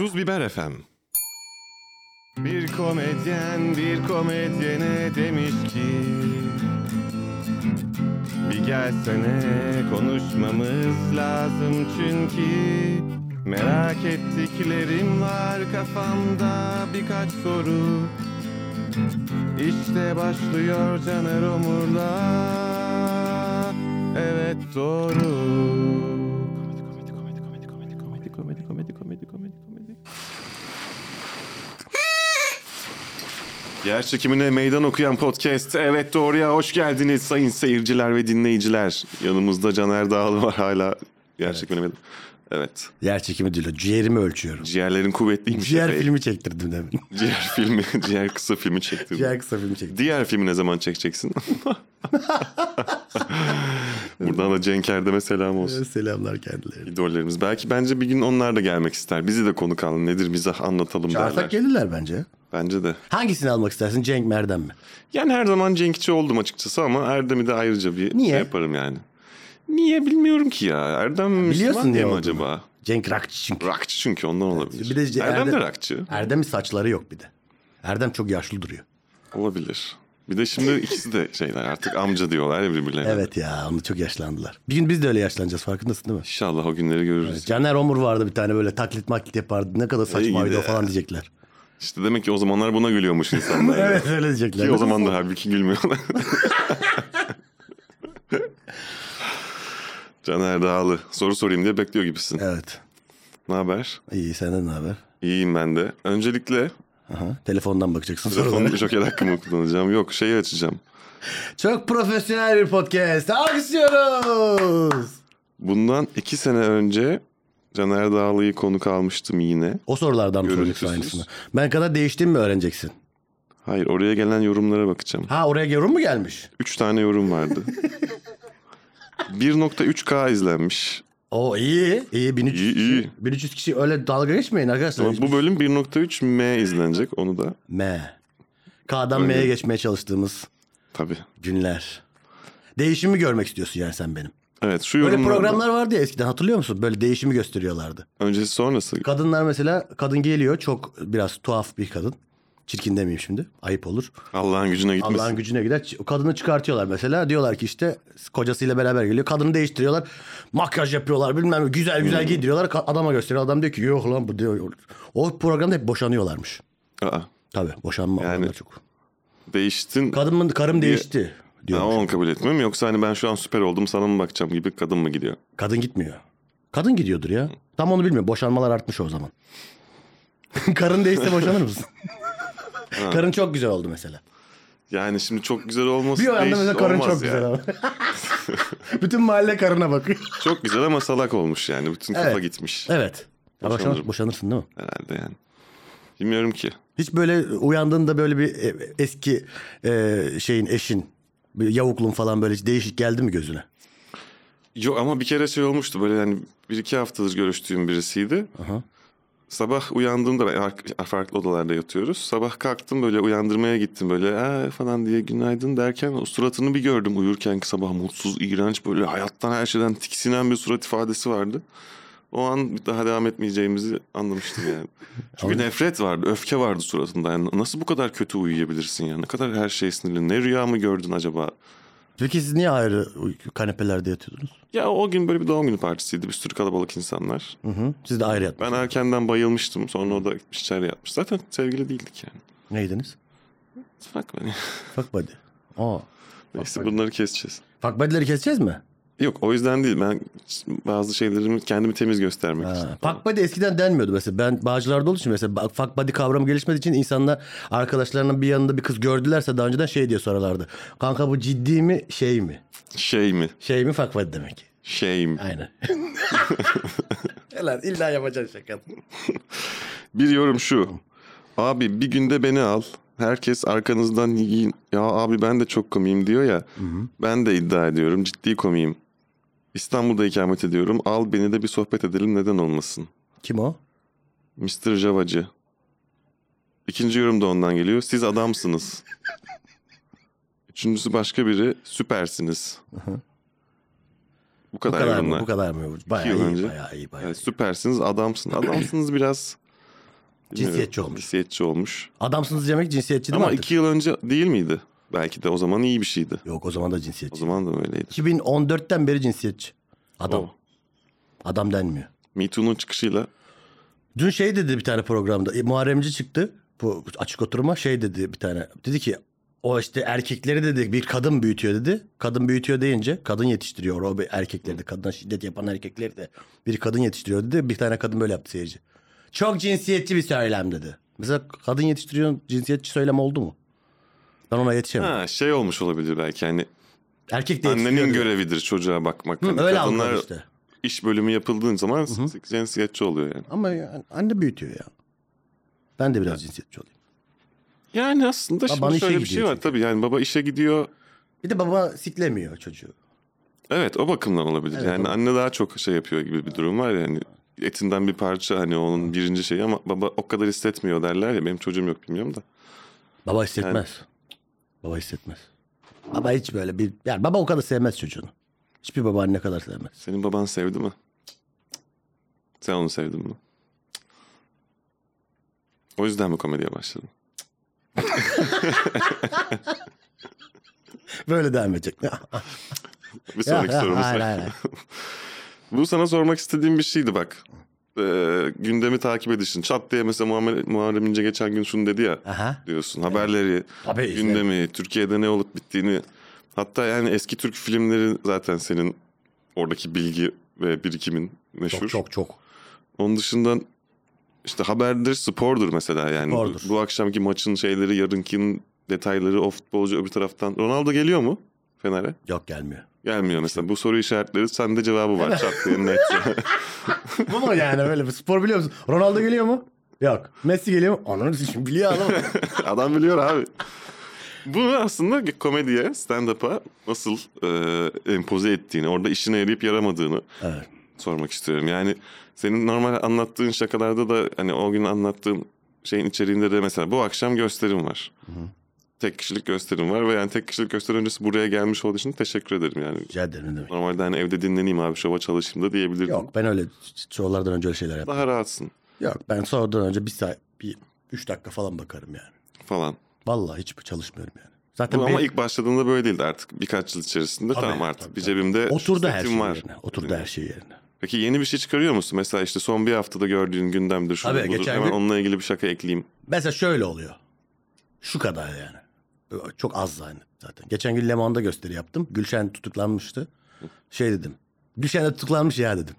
Tuz Biber FM. Bir komedyen bir komedyene demiş ki Bir gelsene konuşmamız lazım çünkü Merak ettiklerim var kafamda birkaç soru. İşte başlıyor Caner Omur'la. Evet doğru Yer çekimine meydan okuyan podcast. Evet doğruya hoş geldiniz sayın seyirciler ve dinleyiciler. Yanımızda Caner Dağlı var hala yer çekimine meydan. Evet. Yer çekimi değil. Ciğerimi ölçüyorum. Ciğerlerin kuvvetliymiş. Ciğer epey. filmi çektirdim demin. Ciğer filmi, ciğer kısa filmi çektim. Ciğer kısa film çektim. Diğer filmi ne zaman çekeceksin? Buradan da Cenk Erdem'e selam olsun. Selamlar kendilerine. İdollerimiz. Belki bence bir gün onlar da gelmek ister. Bizi de konuk alın. Nedir mizah anlatalım derler. Çağırsak gelirler bence. Bence de. Hangisini almak istersin? Cenk mi Erdem mi? Yani her zaman Cenkçi oldum açıkçası ama Erdem'i de ayrıca bir Niye? şey yaparım yani. Niye bilmiyorum ki ya. Erdem Müslüman Biliyorsun diye mi acaba? Cenk rakçı çünkü. Rakçı çünkü ondan olabilir. Bir de Erdem, de Erdem- rakçı. Erdem'in saçları yok bir de. Erdem çok yaşlı duruyor. Olabilir. Bir de şimdi ikisi de şeyler artık amca diyorlar ya birbirlerine. Evet ya onu çok yaşlandılar. Bir gün biz de öyle yaşlanacağız farkındasın değil mi? İnşallah o günleri görürüz. Caner Omur vardı bir tane böyle taklit maklit yapardı. Ne kadar saçmaydı o de. falan diyecekler. İşte demek ki o zamanlar buna gülüyormuş insanlar. evet öyle diyecekler. Ki o zaman da halbuki gülmüyorlar. Caner Dağlı. Soru sorayım diye bekliyor gibisin. Evet. Ne haber? İyi senden ne haber? İyiyim ben de. Öncelikle Aha, telefondan bakacaksın sorulara. telefonu joker hakkımı kullanacağım. Yok şeyi açacağım. Çok profesyonel bir podcast. Alkışlıyoruz. Bundan iki sene önce Caner Dağlı'yı konuk almıştım yine. O sorulardan mı soracaksın aynısını? Ben kadar değiştiğimi mi öğreneceksin? Hayır oraya gelen yorumlara bakacağım. Ha oraya yorum mu gelmiş? Üç tane yorum vardı. 1.3K izlenmiş. O iyi. İyi 1300 İyi, iyi. kişi. 1300 kişi öyle dalga geçmeyin arkadaşlar. Ama bu bölüm 1.3 M izlenecek onu da. M. K'dan Öyle. M'ye geçmeye çalıştığımız Tabii. günler. Değişimi görmek istiyorsun yani sen benim. Evet şu Böyle yorumlarda. programlar vardı ya eskiden hatırlıyor musun? Böyle değişimi gösteriyorlardı. Öncesi sonrası. Kadınlar mesela kadın geliyor çok biraz tuhaf bir kadın. Çirkin demeyeyim şimdi. Ayıp olur. Allah'ın gücüne gitmesin. Allah'ın gücüne gider. Kadını çıkartıyorlar mesela. Diyorlar ki işte kocasıyla beraber geliyor. Kadını değiştiriyorlar. Makyaj yapıyorlar bilmem ne. Güzel Hmm. güzel giydiriyorlar. Adama gösteriyor. Adam diyor ki yok lan bu diyor. O programda hep boşanıyorlarmış. Aa, Tabii boşanma Yani- çok. değiştin. Kadın karım diye- değişti diyor. onu kabul etmiyorum. Yoksa hani ben şu an süper oldum sana mı bakacağım gibi kadın mı gidiyor? Kadın gitmiyor. Kadın gidiyordur ya. Tam onu bilmiyorum. Boşanmalar artmış o zaman. Karın değişse boşanır mısın? Karın çok güzel oldu mesela. Yani şimdi çok güzel olması Bir anda mesela karın çok ya. güzel ama. Bütün mahalle karına bakıyor. Çok güzel ama salak olmuş yani. Bütün kafa Evet. gitmiş Evet. Boşanırım. boşanır, boşanırsın değil mi? herhalde yani. Bilmiyorum ki. Hiç böyle uyandığında böyle bir e, eski e, şeyin eşin bir yavukluğun falan böyle değişik geldi mi gözüne? Yok ama bir kere şey olmuştu böyle yani bir iki haftadır görüştüğüm birisiydi. Aha. Sabah uyandığımda farklı odalarda yatıyoruz. Sabah kalktım böyle uyandırmaya gittim böyle falan diye günaydın derken o suratını bir gördüm uyurken ki sabah mutsuz, iğrenç böyle hayattan her şeyden tiksinen bir surat ifadesi vardı. O an daha devam etmeyeceğimizi anlamıştım yani. Çünkü nefret vardı, öfke vardı suratında. Yani nasıl bu kadar kötü uyuyabilirsin ya? Ne kadar her şey sinirli. Ne rüya mı gördün acaba? Peki siz niye ayrı kanepelerde yatıyordunuz? Ya o gün böyle bir doğum günü partisiydi. Bir sürü kalabalık insanlar. Hı hı. Siz de ayrı yatmışsınız. Ben erkenden bayılmıştım. Sonra o da gitmiş içeri yatmış. Zaten sevgili değildik yani. Neydiniz? Bak beni. Fuck buddy. Aa. Neyse bunları keseceğiz. Fuck buddy'leri keseceğiz mi? Yok o yüzden değil. Ben bazı şeylerimi kendimi temiz göstermek Ha. istedim. Fuck buddy eskiden denmiyordu mesela. Ben Bağcılar'da olduğu için mesela fuck buddy kavramı gelişmediği için insanlar arkadaşlarının bir yanında bir kız gördülerse daha önceden şey diye sorarlardı. Kanka bu ciddi mi şey mi? Şey mi? Şey mi fuck buddy demek. Şey mi? Aynen. Lan illa yapacaksın şaka. Bir yorum şu. Abi bir günde beni al. Herkes arkanızdan. Ya abi ben de çok komiyim diyor ya. Ben de iddia ediyorum. Ciddi komiyim. İstanbul'da ikamet ediyorum. Al beni de bir sohbet edelim neden olmasın. Kim o? Mr. Javacı. İkinci yorum da ondan geliyor. Siz adamsınız. Üçüncüsü başka biri. Süpersiniz. Bu Bu kadar, kadar mı? yorumlar. Bu kadar mı? Bayağı iyi, önce. bayağı iyi, bayağı Yani iyi. süpersiniz, adamsın. Adamsınız biraz. Cinsiyetçi olmuş. Cinsiyetçi olmuş. Adamsınız demek cinsiyetçi değil Ama mi artık? iki yıl önce değil miydi? Belki de o zaman iyi bir şeydi. Yok o zaman da O cinsiyetçi. zaman da öyleydi. 2014'ten beri cinsiyetçi. Adam. O. Adam denmiyor. Me Too'nun çıkışıyla Dün şey dedi bir tane programda. E, Muharremci çıktı. Bu açık oturuma şey dedi bir tane. Dedi ki o işte erkekleri dedi bir kadın büyütüyor dedi. Kadın büyütüyor deyince kadın yetiştiriyor o bir erkekleri de. Kadına şiddet yapan erkekleri de bir kadın yetiştiriyor dedi. Bir tane kadın böyle yaptı seyirci. Çok cinsiyetçi bir söylem dedi. Mesela kadın yetiştiriyor cinsiyetçi söylem oldu mu? Ben ona yetişemedim. ha, şey olmuş olabilir belki hani Erkek de annenin görevidir çocuğa bakmak. Hı, Hani öyle kadınlar işte. iş bölümü yapıldığın zaman cinsiyetçi oluyor yani. Ama yani anne büyütüyor ya. Ben de biraz cinsiyetçi olayım. Yani aslında Baban şimdi işe şöyle bir şey gidiyor var çünkü. tabii yani baba işe gidiyor. Bir de baba siklemiyor çocuğu. Evet o bakımdan olabilir. Yani anne daha çok şey yapıyor gibi bir durum var yani. Etinden bir parça hani onun birinci şeyi ama baba o kadar hissetmiyor derler ya. Benim çocuğum yok bilmiyorum da. Baba hissetmez. Baba hissetmez. Baba hiç böyle bir... Yani baba o kadar sevmez çocuğunu. Hiçbir baba anne kadar sevmez. Senin baban sevdi mi? Sen onu sevdin mi? O yüzden mi komediye başladın? Böyle devam edecek. Bir sonraki sorumuz. hayır, hayır, hayır. Bu sana sormak istediğim bir şeydi bak. Ee, gündemi takip edişin. Çat diye mesela Muhammed, Muharrem İnce geçen gün şunu dedi ya Aha. diyorsun. Haberleri, Tabii işte. gündemi, Türkiye'de ne olup bittiğini. Hatta yani eski Türk filmleri zaten senin oradaki bilgi ve birikimin meşhur. Çok çok çok. Onun dışında işte haberdir, spordur mesela yani. Spordur. Bu, bu akşamki maçın şeyleri, yarınkin detayları, o futbolcu öbür taraftan. Ronaldo geliyor mu Fener'e? Yok gelmiyor. Gelmiyor mesela. Bu soru işaretleri sende cevabı var. Çat diye net. Bu mu yani böyle bir spor biliyor musun? Ronaldo geliyor mu? Yok. Messi geliyor mu? Ananı şimdi biliyor adam. Adam biliyor abi. Bunu aslında komediye, stand-up'a nasıl e, empoze ettiğini, orada işine yarayıp yaramadığını evet. sormak istiyorum. Yani senin normal anlattığın şakalarda da hani o gün anlattığın şeyin içeriğinde de mesela bu akşam gösterim var. Tek kişilik gösterim var ve yani tek kişilik gösteri öncesi buraya gelmiş olduğu için teşekkür ederim yani. Rica ederim demek. Normalde hani evde dinleneyim abi şova çalışayım da diyebilirdim. Yok ben öyle şovlardan önce öyle şeyler yapmam. Daha rahatsın Yok ben sonradan önce bir saat, bir üç dakika falan bakarım yani. falan. Vallahi hiç çalışmıyorum yani. Zaten Bu ama ben- ilk başladığında böyle değildi artık. Birkaç yıl içerisinde Tabii, tamam artık tabii, bir cebimde oturdu şu her şey var. yerine. Oturdu her şey yerine. Peki yeni bir şey çıkarıyor musun? Mesela işte son bir haftada gördüğün gündemdir. Şudur, Tabii, budur. geçen Hemen gün- onunla ilgili bir şaka ekleyeyim. Mesela şöyle oluyor. Şu kadar yani. Çok az yani zaten. Geçen gün Leman'da gösteri yaptım. Gülşen tutuklanmıştı. Şey dedim. Gülşen de tutuklanmış ya dedim.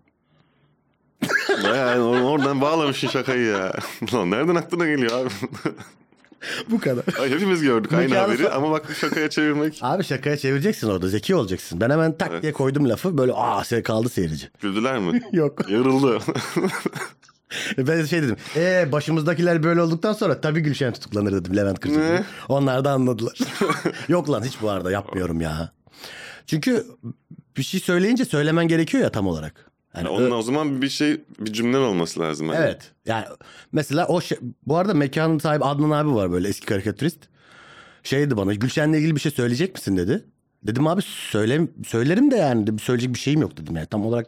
yani or- oradan bağlamışsın şakayı ya. Lan nereden aklına geliyor abi? Bu kadar. Ay, hepimiz gördük aynı Mekanı- haberi ama bak şakaya çevirmek. Abi şakaya çevireceksin orada. Zeki olacaksın. Ben hemen tak Evet. diye koydum lafı. Böyle aa kaldı seyirci. Güldüler mi? Yok. Yarıldı. Ben şey dedim. Ee başımızdakiler böyle olduktan sonra tabii Gülşen tutuklanır dedim Levent Kırcı. gibi. Ne? Onlar da anladılar. Yok lan hiç bu arada yapmıyorum ya. Çünkü bir şey söyleyince söylemen gerekiyor ya tam olarak. Yani onun o zaman bir şey bir cümlen olması lazım. Hani. Evet. Yani mesela o şey, bu arada mekanın sahibi Adnan abi var böyle eski karikatürist. Şeydi bana Gülşen'le ilgili bir şey söyleyecek misin dedi. Dedim abi söyle, söylerim de yani söyleyecek bir şeyim yok dedim yani tam olarak.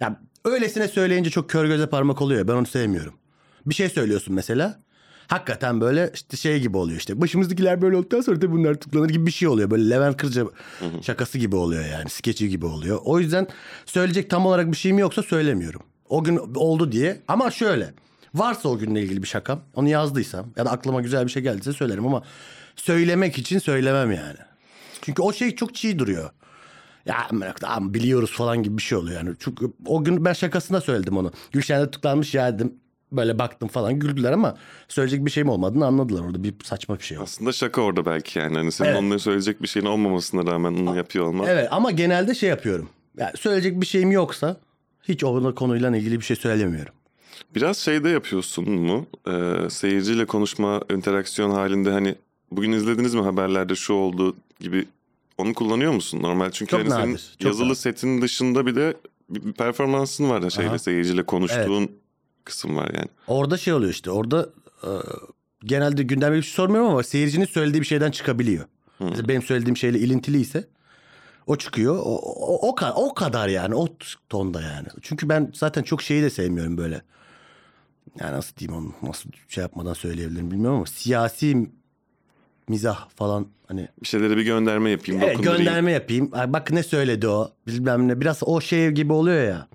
Ya öylesine söyleyince çok kör göze parmak oluyor ben onu sevmiyorum. Bir şey söylüyorsun mesela. Hakikaten böyle işte şey gibi oluyor işte. Başımızdakiler böyle olduktan sonra da bunlar tutuklanır gibi bir şey oluyor. Böyle Levent Kırca şakası gibi oluyor yani. Skeçi gibi oluyor. O yüzden söyleyecek tam olarak bir şeyim yoksa söylemiyorum. O gün oldu diye. Ama şöyle. Varsa o günle ilgili bir şakam. Onu yazdıysam ya da aklıma güzel bir şey geldiyse söylerim ama söylemek için söylemem yani. Çünkü o şey çok çiğ duruyor. Ya tamam biliyoruz falan gibi bir şey oluyor yani. Çünkü o gün ben şakasında söyledim onu. Gülşen'de tutuklanmış ya dedim. Böyle baktım falan güldüler ama söyleyecek bir şeyim olmadığını anladılar orada. Bir saçma bir şey oldu. Aslında şaka orada belki yani. Hani senin Evet. onlara söyleyecek bir şeyin olmamasına rağmen onu yapıyor olman. Evet ama genelde şey yapıyorum. Yani söyleyecek bir şeyim yoksa hiç o konuyla ilgili bir şey söylemiyorum. Biraz şeyde yapıyorsun mu? Ee, seyirciyle konuşma, interaksiyon halinde hani bugün izlediniz mi haberlerde şu oldu gibi onu kullanıyor musun? Normal çünkü Çok hani senin nadir, çok yazılı nadir. setin dışında bir de bir performansın var da şeyle Aha. seyirciyle konuştuğun kısım var yani. Orada şey oluyor işte orada e, genelde gündemde bir şey sormuyorum ama seyircinin söylediği bir şeyden çıkabiliyor. Mesela benim söylediğim şeyle ilintiliyse o çıkıyor. O, o, o, o kadar yani o tonda yani. Çünkü ben zaten çok şeyi de sevmiyorum böyle. yani nasıl diyeyim onu nasıl şey yapmadan söyleyebilirim bilmiyorum ama siyasi mizah falan hani Bir şeylere bir gönderme yapayım. evet, gönderme yapayım. Ay, Bak ne söyledi o bilmem ne biraz o şey gibi oluyor ya.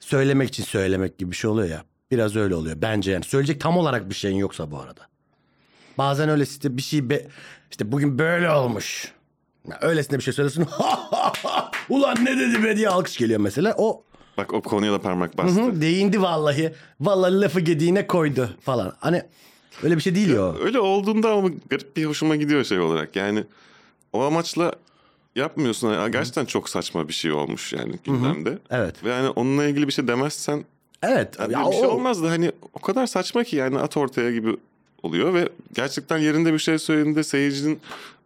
Söylemek için söylemek gibi bir şey oluyor ya. Biraz öyle oluyor bence yani. Söyleyecek tam olarak bir şeyin yoksa bu arada. Bazen öyle işte bir şey be, işte bugün böyle olmuş. Ya öylesine bir şey söylesin. Ulan ne dedi be diye alkış geliyor mesela. O Bak o konuya da parmak Hı bastı. hı, değindi vallahi. Vallahi lafı gediğine koydu falan. Hani öyle bir şey değil ya. Öyle olduğunda ama garip bir hoşuma gidiyor şey olarak. Yani o amaçla yapmıyorsun. Yani gerçekten çok saçma bir şey olmuş yani gündemde. Evet. Ve yani onunla ilgili bir şey demezsen Evet. yani Ya bir şey o- olmaz da hani o kadar saçma ki yani at ortaya gibi oluyor ve gerçekten yerinde bir şey söylediğinde seyircinin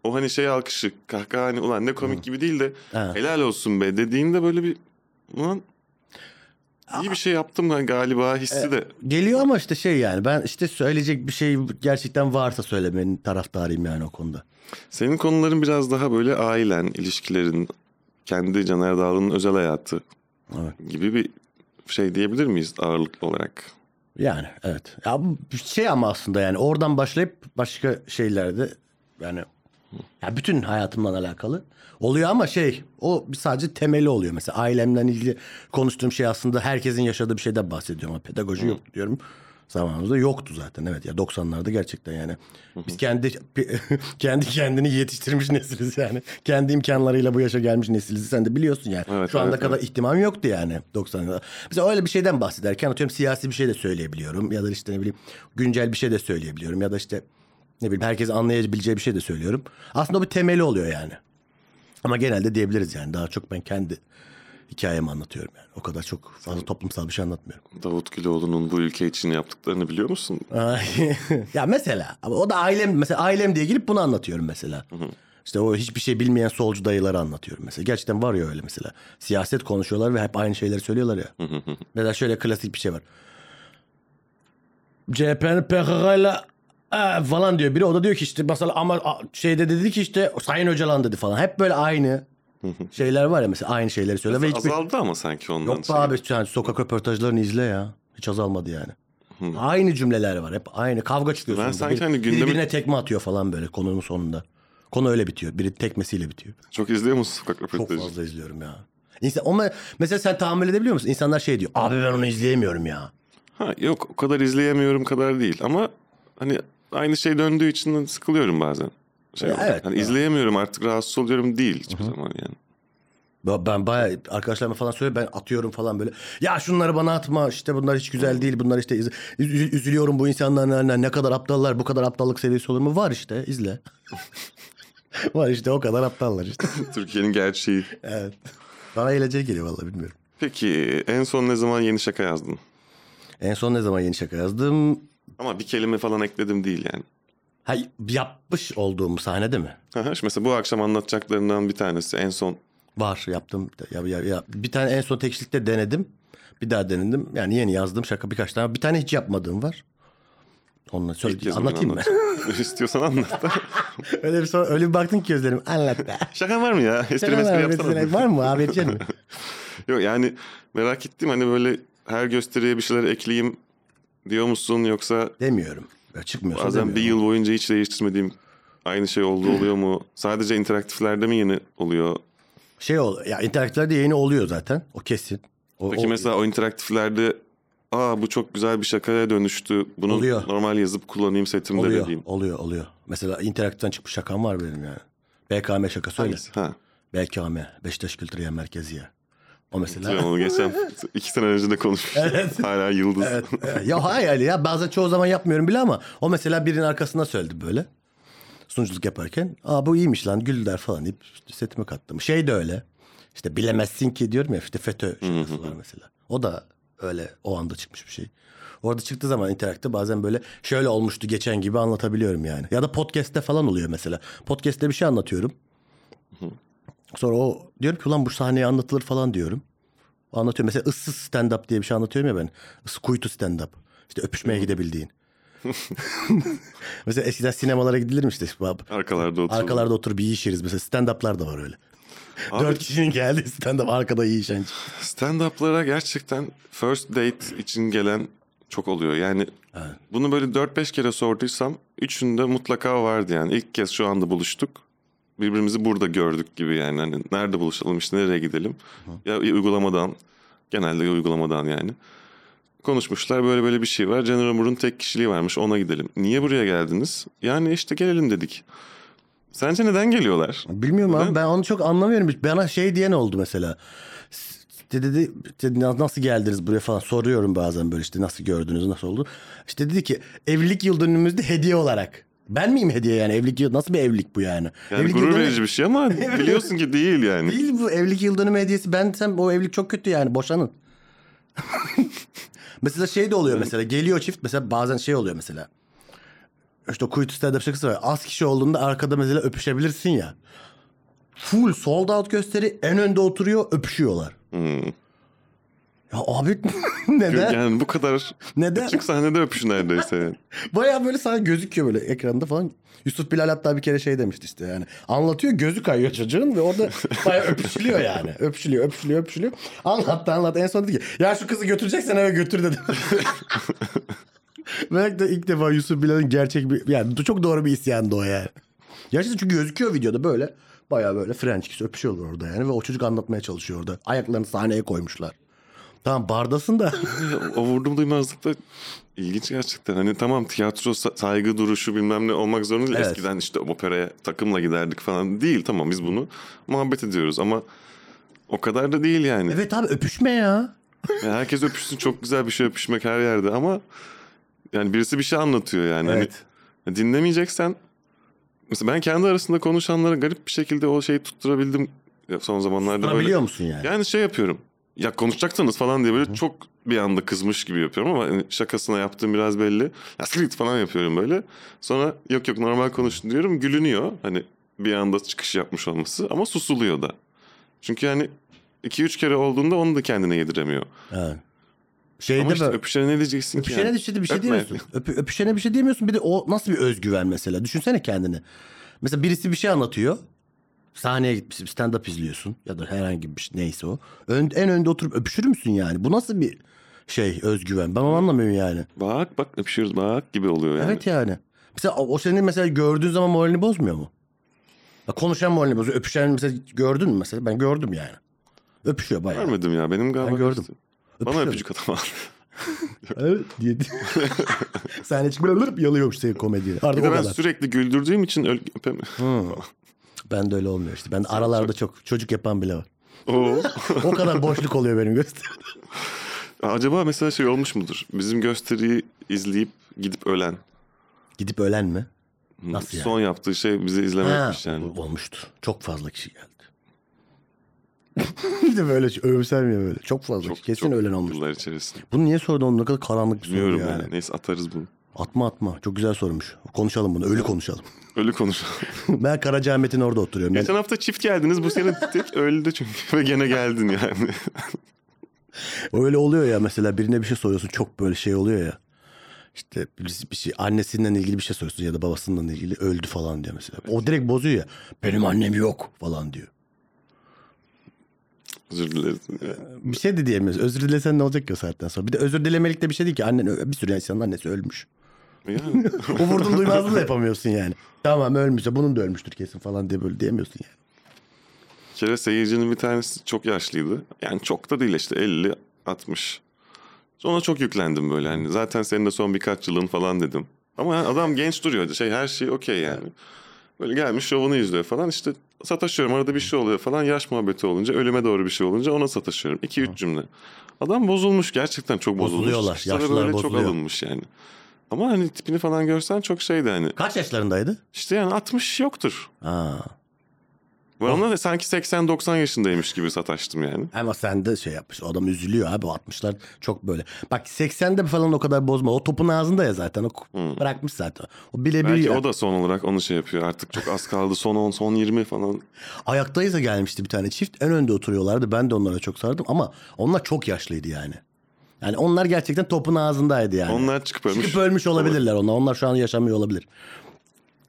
o hani şey alkışı kahkaha hani ulan ne komik gibi değil de Ha. helal olsun be dediğinde böyle bir ulan iyi bir şey yaptım ben galiba hissi de Geliyor ama işte şey yani ben işte söyleyecek bir şey gerçekten varsa söylemenin taraftarıyım yani o konuda. Senin konuların biraz daha böyle ailen, ilişkilerin, kendi Caner Dağlı'nın özel hayatı Evet. gibi bir şey diyebilir miyiz ağırlıklı olarak? Yani evet. Ya şey ama aslında yani oradan başlayıp başka şeylerde yani ya bütün hayatımla alakalı oluyor ama şey o sadece temeli oluyor mesela ailemden ilgili konuştuğum şey aslında herkesin yaşadığı bir şeyden bahsediyorum ama pedagoji yok diyorum. Zamanımızda yoktu zaten evet ya 90'larda gerçekten yani. Biz kendi kendi kendini yetiştirmiş nesiliz yani. Kendi imkanlarıyla bu yaşa gelmiş nesiliz. Sen de biliyorsun yani. Evet, Şu anda evet, kadar ihtimam yoktu yani 90'larda. Mesela öyle bir şeyden bahsederken atıyorum siyasi bir şey de söyleyebiliyorum. Ya da işte ne bileyim güncel bir şey de söyleyebiliyorum. Ya da işte ne bileyim herkes anlayabileceği bir şey de söylüyorum. Aslında bir temeli oluyor yani. Ama genelde diyebiliriz yani daha çok ben kendi hikayemi anlatıyorum yani. O kadar çok fazla toplumsal bir şey anlatmıyorum. Davut Güloğlu'nun bu ülke için yaptıklarını biliyor musun? Ya mesela ama o da ailem mesela ailem diye gelip bunu anlatıyorum mesela. İşte o hiçbir şey bilmeyen solcu dayıları anlatıyorum mesela. Gerçekten var ya öyle mesela. Siyaset konuşuyorlar ve hep aynı şeyleri söylüyorlar ya. mesela şöyle klasik bir şey var. CHP'nin PKK'yla e, falan diyor biri. O da diyor ki işte mesela ama şeyde dedi ki işte Sayın Öcalan dedi falan. Hep böyle aynı şeyler var ya mesela aynı şeyleri söylüyor. ve hiçbir... Azaldı ama sanki ondan. Yok be şey. abi yani sokak röportajlarını izle ya. Hiç azalmadı yani. Aynı cümleler var hep aynı kavga çıkıyor. Ben sanki Biri- hani gündemi- biri birine tekme atıyor falan böyle konunun sonunda. Konu öyle bitiyor. Biri tekmesiyle bitiyor. Çok izliyor musun sokak Çok röportajı? fazla izliyorum ya. İnsan, ama mesela sen tahammül edebiliyor musun? İnsanlar şey diyor. Abi ben onu izleyemiyorum ya. Ha, yok o kadar izleyemiyorum kadar değil ama hani aynı şey döndüğü için sıkılıyorum bazen. Şey Ya evet, hani izleyemiyorum artık rahatsız oluyorum değil hiçbir zaman yani. Ben- bayağı arkadaşlarıma falan söylüyorum ben atıyorum falan böyle. Ya şunları bana atma işte bunlar hiç güzel değil bunlar işte iz- üz- üzülüyorum bu insanlar ne, ne kadar aptallar bu kadar aptallık seviyesi olur mu? Var işte izle. Var işte o kadar aptallar işte. Türkiye'nin gerçeği. Evet. Bana eğlenceli geliyor vallahi bilmiyorum. Peki en son ne zaman yeni şaka yazdın? En son ne zaman yeni şaka yazdım? Ama bir kelime falan ekledim değil yani. Ha, yapmış olduğum sahnede mi? Aha, mesela bu akşam anlatacaklarından bir tanesi en son Var yaptım. Ya, ya, ya. Bir tane en son tekstlikte denedim. Bir daha denedim. Yani yeni yazdım şaka birkaç tane. Bir tane hiç yapmadığım var. Onunla söyle, anlatayım mı? İstiyorsan anlat da. öyle bir sonra, öyle bir baktın ki gözlerim. Anlat be. Şaka var mı ya? Espri Şaka mespri yapsana. var mı abi edecek mi? Yok yani merak ettim hani böyle her gösteriye bir şeyler ekleyeyim diyor musun yoksa Demiyorum. Ya çıkmıyorsa bazen bir demiyorum. yıl boyunca hiç değiştirmediğim aynı şey oldu oluyor mu? Sadece interaktiflerde mi yeni oluyor? Şey ol, ya interaktiflerde yayını oluyor zaten. O kesin. O, Peki o- mesela o interaktiflerde aa bu çok güzel bir şakaya dönüştü. Bunu Oluyor. normal yazıp kullanayım setimde oluyor, dediğim. oluyor, oluyor. Mesela interaktiften çıkmış şakam var benim yani. BKM şakası öyle. Ha. BKM, Beşiktaş Kültürel Merkeziye. O mesela. Hatırlıyorum onu geçen iki sene önce de konuşmuştuk. Evet. Hala yıldız. Evet. ya hayır Ali ya bazen çoğu zaman yapmıyorum bile ama o mesela birinin arkasına söyledi böyle. Sunuculuk yaparken. Aa bu iyiymiş lan Güldür falan deyip setime kattım. Şey de öyle. İşte bilemezsin ki diyorum ya işte FETÖ şakası var mesela. O da öyle o anda çıkmış bir şey. Orada çıktığı zaman interakte bazen böyle şöyle olmuştu geçen gibi anlatabiliyorum yani. Ya da podcast'te falan oluyor mesela. Podcast'te bir şey anlatıyorum. Sonra o diyorum ki ulan bu sahneye anlatılır falan diyorum. O anlatıyor. Mesela ıssız stand up diye bir şey anlatıyorum ya ben. Kuytu stand up. İşte öpüşmeye gidebildiğin. mesela eskiden sinemalara gidilirmiş işte. Arkalarda oturuyor. Arkalarda oturup yiyişiriz. Mesela stand up'lar da var öyle. Abi, Dört kişinin geldiği stand up arkada yiyişen. Stand-up'lara gerçekten first date için gelen Çok oluyor yani Evet. bunu böyle 4-5 kere sorduysam üçünde mutlaka vardı yani. İlk kez şu anda buluştuk. Birbirimizi burada gördük gibi yani. Hani nerede buluşalım işte nereye gidelim. Ya uygulamadan genelde uygulamadan yani. Konuşmuşlar böyle böyle bir şey var. General Moore'un tek kişiliği varmış ona gidelim. Niye buraya geldiniz? Yani işte gelelim dedik. Sence neden geliyorlar? Bilmiyorum Neden? abi ben onu çok anlamıyorum. Bana şey diyen oldu mesela. İşte dedi, dedi nasıl geldiniz buraya falan soruyorum bazen böyle işte nasıl gördünüz nasıl oldu. İşte dedi ki evlilik yıl dönümümüzde hediye olarak. Ben miyim hediye yani evlilik yıl nasıl bir evlilik bu yani? Yani evlilik gurur verici bir şey ama biliyorsun ki değil yani. Değil bu evlilik yıl dönümü hediyesi. Ben sen o evlilik çok kötü yani boşanın. mesela şey de oluyor mesela geliyor çift mesela bazen şey oluyor mesela. İşte kuytu stand-up şakası var. Az kişi olduğunda arkada mesela öpüşebilirsin ya. Full sold out gösteri en önde oturuyor öpüşüyorlar. Hmm. Ya abi neden? Yani bu kadar Neden? açık sahnede öpüşün neredeyse. yani. Baya böyle sana gözüküyor böyle ekranda falan. Yusuf Bilal hatta bir kere şey demişti işte yani. Anlatıyor gözü kayıyor çocuğun ve orada baya öpüşülüyor yani. Öpüşülüyor, öpüşülüyor, öpüşülüyor. Anlattı anlattı. En son dedi ki ya şu kızı götüreceksen eve götür dedi. Belki de ilk defa Yusuf Bilal'in gerçek bir yani çok doğru bir isyandı o yani. Gerçekten çünkü gözüküyor videoda böyle. Baya böyle French kiss öpüşüyorlar orada yani ve o çocuk anlatmaya çalışıyor orada. Ayaklarını sahneye koymuşlar. Tamam bardasın da o vurdum duymazlık da ilginç gerçekten. Hani tamam tiyatro sa- saygı duruşu bilmem ne olmak zorunda değil. Evet. Eskiden işte operaya takımla giderdik falan. Değil tamam biz bunu muhabbet ediyoruz ama o kadar da değil yani. evet abi öpüşme ya. Yani herkes öpüşsün çok güzel bir şey öpüşmek her yerde ama yani birisi bir şey anlatıyor yani. Hani Evet. dinlemeyeceksen mesela ben kendi arasında konuşanlara garip bir şekilde o şeyi tutturabildim son zamanlarda böyle. Biliyor musun yani? Yani şey yapıyorum. Ya konuşacaksınız falan diye böyle çok bir anda kızmış gibi yapıyorum ama hani şakasına yaptığım biraz belli. Ya siktir falan yapıyorum böyle. Sonra yok yok normal konuşun diyorum. Gülünüyor. Hani bir anda çıkış yapmış olması ama susuluyor da. Çünkü yani iki üç kere olduğunda onu da kendine yediremiyor. Evet. Şeyde ama işte öpüşene ne diyeceksin ki? Öpüşene yani? bir şey, bir şey Öpme. diyemiyorsun. Öpü- öpüşene bir şey diyemiyorsun. Bir de o nasıl bir özgüven mesela. Düşünsene kendini. Mesela birisi bir şey anlatıyor. Sahneye gitmişsin stand-up izliyorsun. Ya da herhangi bir şey neyse o. Ön, en önde oturup öpüşür müsün yani? Bu nasıl bir şey özgüven? Ben onu anlamıyorum yani. Bak bak öpüşüyoruz bak gibi oluyor yani. Evet yani. Mesela o senin mesela gördüğün zaman moralini bozmuyor mu? Ya konuşan moralini bozuyor. Öpüşen mesela gördün mü mesela? Ben gördüm yani. Öpüşüyor bayağı. Görmedim ya benim galiba. Ben gördüm. işte. Bana Öpüşüyor. öpücük atama. Evet diye. Sahne çıkıp yalıyormuş seni komediye. Artık bir de ben kadar. sürekli güldürdüğüm için öl- öpem- Hı. Ben de öyle olmuyor işte. Ben aralarda çok çocuk yapan bile var. Oo. O kadar boşluk oluyor benim gösterimde. Acaba mesela şey olmuş mudur? Bizim gösteriyi izleyip gidip ölen. Gidip ölen mi? Nasıl yani? Son yaptığı şey bizi izlemekmiş yani. Olmuştur. Çok fazla kişi geldi. bir de böyle övümsermiyor böyle. Çok fazla kişi. Kesin ölen olmuş. Yıllar içerisinde. Bunu niye sordun? Ne kadar karanlık bir soru Bilmiyorum yani. yani. Neyse atarız bunu. Atma atma. Çok güzel sormuş. Konuşalım bunu. Ölü konuşalım. Ölü konuş. ben Karacaahmet'in orada oturuyorum. Geçen hafta çift geldiniz. Bu sene tek öldü çünkü. Ve gene geldin yani. Öyle oluyor ya mesela birine bir şey soruyorsun çok böyle şey oluyor ya. İşte bir, şey annesinden ilgili bir şey soruyorsun ya da babasından ilgili öldü falan diyor mesela. O direkt bozuyor ya. Benim annem yok falan diyor. Özür dileriz. Bir şey de diyemiyoruz. Özür dilesen ne olacak ki o saatten sonra? Bir de özür dilemelik de bir şey değil ki. Annen bir sürü insanın annesi ölmüş. Yani. O vurdum duymazlığı da yapamıyorsun yani. Tamam ölmüşse bunun da ölmüştür kesin falan diye böyle diyemiyorsun yani. Bir kere seyircinin bir tanesi çok yaşlıydı. Yani çok da değil işte 50 60. Sonra çok yüklendim böyle hani zaten senin de son birkaç yılın falan dedim. Ama adam genç duruyordu. Şey her şey okey yani. Böyle gelmiş şovunu izliyor falan işte sataşıyorum arada bir şey oluyor falan yaş muhabbeti olunca ölüme doğru bir şey olunca ona sataşıyorum. 2-3 cümle. Adam bozulmuş gerçekten çok bozulmuş. Bozuluyorlar, yaşlılar böyle çok bozuluyor. alınmış yani. Ama hani tipini falan görsen çok şeydi hani. Kaç yaşlarındaydı? İşte yani 60 yoktur. Ha. Ben ona da sanki 80-90 yaşındaymış gibi sataştım yani. Ama sen de şey yapmış. O adam üzülüyor abi. O 60'lar çok böyle. Bak 80'de falan o kadar bozma. O topun ağzında ya zaten. O bırakmış zaten. O bilebilir Belki o da son olarak onu şey yapıyor. Artık çok az kaldı. Son 10, son 20 falan. Ayaktayız da gelmişti bir tane çift. En önde oturuyorlardı. Ben de onlara çok sardım. Ama onlar çok yaşlıydı yani. Yani onlar gerçekten topun ağzındaydı yani. Onlar çıkıp ölmüş. Çıkıp ölmüş olabilirler onlar. Onlar şu an yaşamıyor olabilir.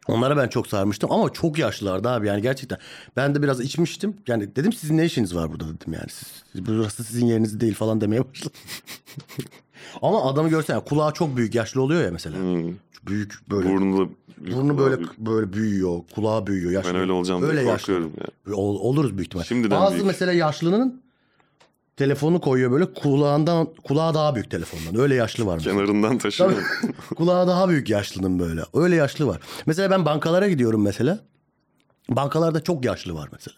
Onlara ben çok sarmıştım ama çok yaşlılardı abi yani gerçekten. Ben de biraz içmiştim. Yani dedim sizin ne işiniz var burada dedim yani. Siz, burası sizin yeriniz değil falan demeye başladım. Ama adamı görsen kulağı çok büyük yaşlı oluyor ya mesela. Hmm. Büyük böyle. Burnu da büyük, burnu böyle büyük. böyle büyüyor. Kulağı büyüyor. Yaşlı. Ben öyle olacağım öyle diye yaşlı. korkuyorum ya. Ol- oluruz büyük ihtimal. Şimdiden Bazı büyük. mesela yaşlının telefonu koyuyor böyle kulağından kulağı daha büyük telefondan. Öyle yaşlı var mesela. Kenarından taşıyor. Kulağı daha büyük yaşlının böyle. Öyle yaşlı var. Mesela ben bankalara gidiyorum mesela. Bankalarda çok yaşlı var mesela.